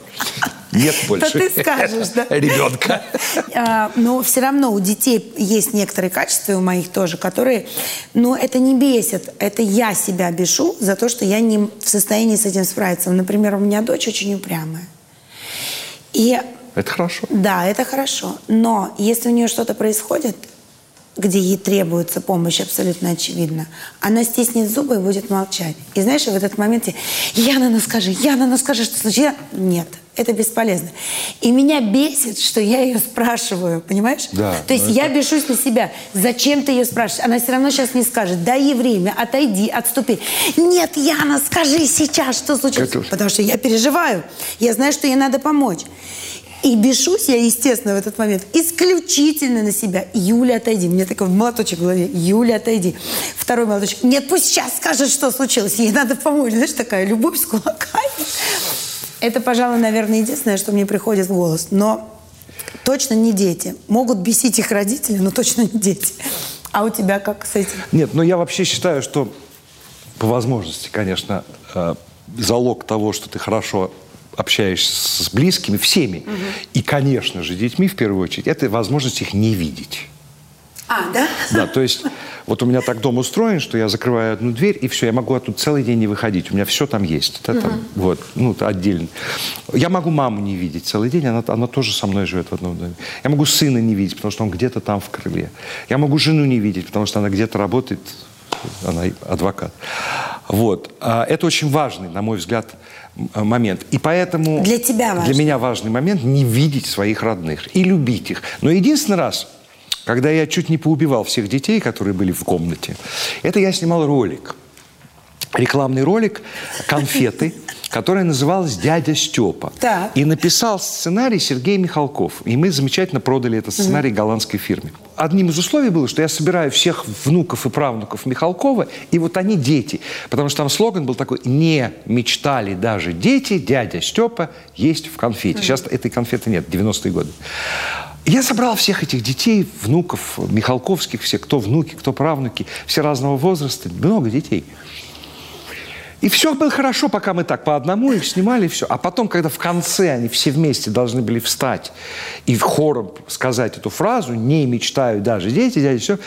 Нет [laughs] больше. ты скажешь, да? [laughs] Ребенка. [laughs] А, но все равно у детей есть некоторые качества, у моих тоже, которые, ну, это не бесит. Это я себя бешу за то, что я не в состоянии с этим справиться. Например, у меня дочь очень упрямая. И Это хорошо. да, это хорошо. Но если у нее что-то происходит, где ей требуется помощь, абсолютно очевидно, она стиснет зубы и будет молчать. И знаешь, в этот момент я, Яна, ну скажи, Яна, ну скажи, что случилось? Нет, это бесполезно. И меня бесит, что я ее спрашиваю, понимаешь? Да, То есть я бешусь на себя. Зачем ты ее спрашиваешь? Она все равно сейчас не скажет. Дай ей время, отойди, отступи. Нет, Яна, скажи сейчас, что случилось. Это- Потому что я переживаю. Я знаю, что ей надо помочь. И бешусь я, естественно, в этот момент исключительно на себя. Юля, отойди. Мне такой молоточек в голове. Юля, отойди. Второй молоточек. Нет, пусть сейчас скажет, что случилось. Ей надо помочь. Знаешь, такая любовь с кулаками. Это, пожалуй, наверное, единственное, что мне приходит в голос. Но точно не дети. Могут бесить их родители, но точно не дети. А у тебя как с этим? Нет, но я вообще считаю, что по возможности, конечно, э, залог того, что ты хорошо общаешься с близкими, всеми, и, конечно же, детьми в первую очередь, это возможность их не видеть. А, да? Да, то есть вот у меня так дом устроен, что я закрываю одну дверь, и все, я могу оттуда целый день не выходить. У меня все там есть. да, там, вот, ну, отдельно. Я могу маму не видеть целый день, она, она тоже со мной живет в одном доме. Я могу сына не видеть, потому что он где-то там в крыле. Я могу жену не видеть, потому что она где-то работает, она адвокат. Вот. А Это очень важный, на мой взгляд, момент. И поэтому... Для тебя. Для меня важный момент не видеть своих родных и любить их. Но единственный раз, когда я чуть не поубивал всех детей, которые были в комнате, это я снимал ролик. рекламный ролик «Конфеты», [laughs] которая называлась «Дядя Степа». Так. И написал сценарий Сергей Михалков. И мы замечательно продали этот сценарий голландской фирме. Одним из условий было, что я собираю всех внуков и правнуков Михалкова, и вот они дети. Потому что там слоган был такой «Не мечтали даже дети, дядя Степа есть в конфете». Сейчас этой конфеты нет, 90-е годы. Я собрал всех этих детей, внуков, Михалковских, все, кто внуки, кто правнуки, все разного возраста, много детей. И все было хорошо, пока мы так по одному их снимали, и все. А потом, когда в конце они все вместе должны были встать и хором сказать эту фразу «не мечтаю даже дети, дяди, все»,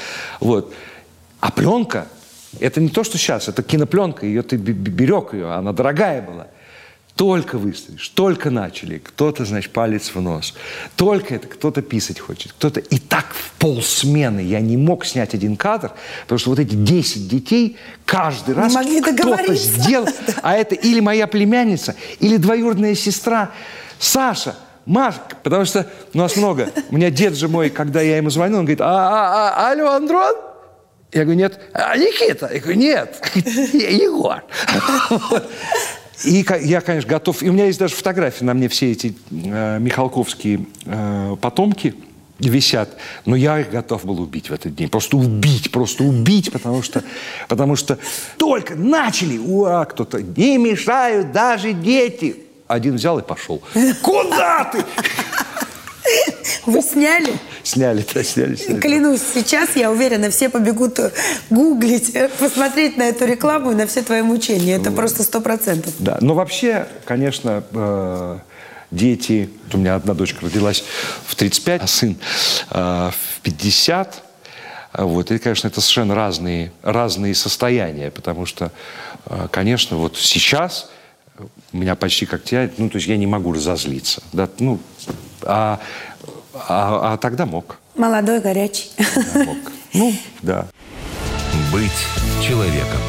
вот. А пленка, это не то, что сейчас, это кинопленка, ее ты берег ее, она дорогая была. Только выстрелишь, только начали, кто-то, значит, палец в нос. Только это, кто-то писать хочет, кто-то... И так в полсмены я не мог снять один кадр, потому что вот эти 10 детей каждый раз могли кто-то сделал. [laughs] А это или моя племянница, или двоюродная сестра Саша, Маш, потому что у нас много. У меня дед же мой, когда я ему звонил, он говорит, а, а, а, алло, Андрон? Я говорю, нет. А Никита? Я говорю, нет. [laughs] Егор. [laughs] Вот. И я, конечно, готов. И у меня есть даже фотографии на мне все эти э, михалковские э, потомки висят. Но я их готов был убить в этот день. Просто убить, просто убить, потому что, потому что только начали, уа, кто-то, не мешают даже дети. Один взял и пошел. [laughs] Куда ты? Вы сняли? Сняли, да, сняли, сняли. Клянусь, сейчас, я уверена, все побегут э, гуглить, э, посмотреть на эту рекламу и на все твои мучения. Это просто сто процентов. Да, но вообще, конечно, э, дети... У меня одна дочка родилась в 35, а сын э, в 50. А Вот. И, конечно, это совершенно разные, разные состояния, потому что, э, конечно, вот сейчас меня почти как тебя, ну, то есть я не могу разозлиться. Да, ну, а, а, а тогда мог. Молодой, горячий. Мог. [laughs] Ну, да. Быть человеком.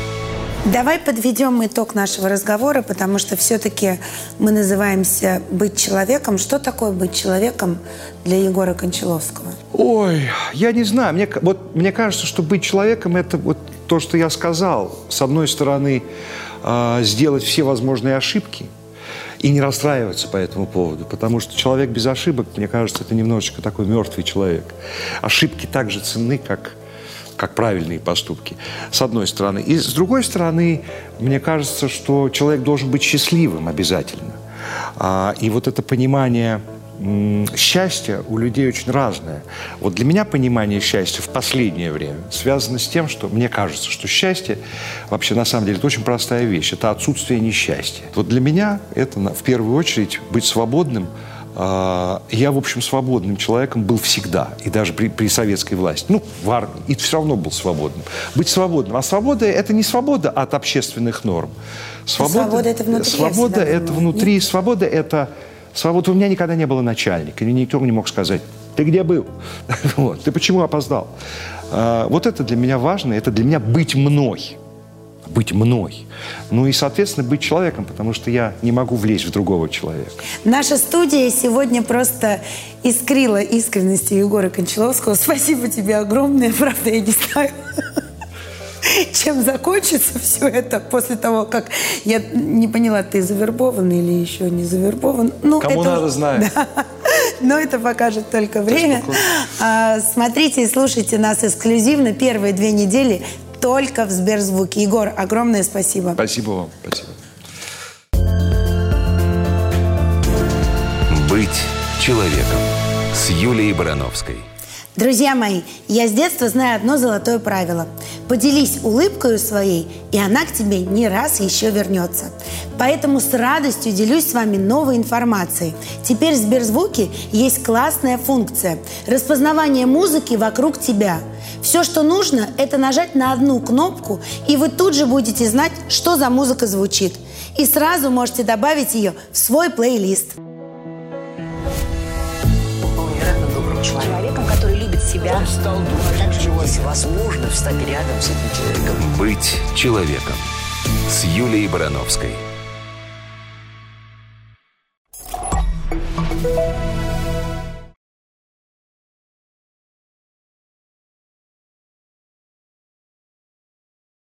Давай подведем итог нашего разговора, потому что все-таки мы называемся «быть человеком». Что такое быть человеком для Егора Кончаловского? Ой, я не знаю. Мне, к- вот, мне кажется, что быть человеком – это вот то, что я сказал. С одной стороны, а, сделать все возможные ошибки и не расстраиваться по этому поводу. Потому что человек без ошибок, мне кажется, это немножечко такой мертвый человек. Ошибки так же ценны, как, как правильные поступки, с одной стороны. И с другой стороны, мне кажется, что человек должен быть счастливым обязательно. А, и вот это понимание м, счастья у людей очень разное. Вот для меня понимание счастья в последнее время связано с тем, что мне кажется, что счастье вообще на самом деле это очень простая вещь. Это отсутствие несчастья. Вот для меня это в первую очередь быть свободным. А, Я, в общем, свободным человеком был всегда, и даже при, при советской власти. Ну, в армии, и все равно был свободным. Быть свободным. А свобода – это не свобода от общественных норм. свобода это внутри, Свобода это внутри, свобода это... Свобода у меня никогда не было начальника, и никто не мог сказать, ты где был? [laughs] Вот, ты почему опоздал? А, Вот это для меня важно, это для меня быть мной. Быть мной. Ну и, соответственно, быть человеком, потому что я не могу влезть в другого человека. Наша студия сегодня просто искрила искренностью Егора Кончаловского. Спасибо тебе огромное. [laughs] Правда, я не знаю, чем закончится все это после того, как я не поняла, ты завербован или еще не завербован. Ну, Кому это надо, знает. [laughs] Да. Но это покажет только время. А, Смотрите и слушайте нас эксклюзивно первые две недели только в Сберзвуке. Егор, огромное спасибо. Спасибо вам. Спасибо. Быть человеком. С Юлией Барановской. Друзья мои, я с детства знаю одно золотое правило. Поделись улыбкой своей, и она к тебе не раз еще вернется. Поэтому с радостью делюсь с вами новой информацией. Теперь в Сберзвуке есть классная функция – распознавание музыки вокруг тебя. Все, что нужно, это нажать на одну кнопку, и вы тут же будете знать, что за музыка звучит. И сразу можете добавить ее в свой плейлист. Невероятно который любит себя. А также есть возможность встать рядом с этим человеком. Быть человеком. С Юлией Барановской.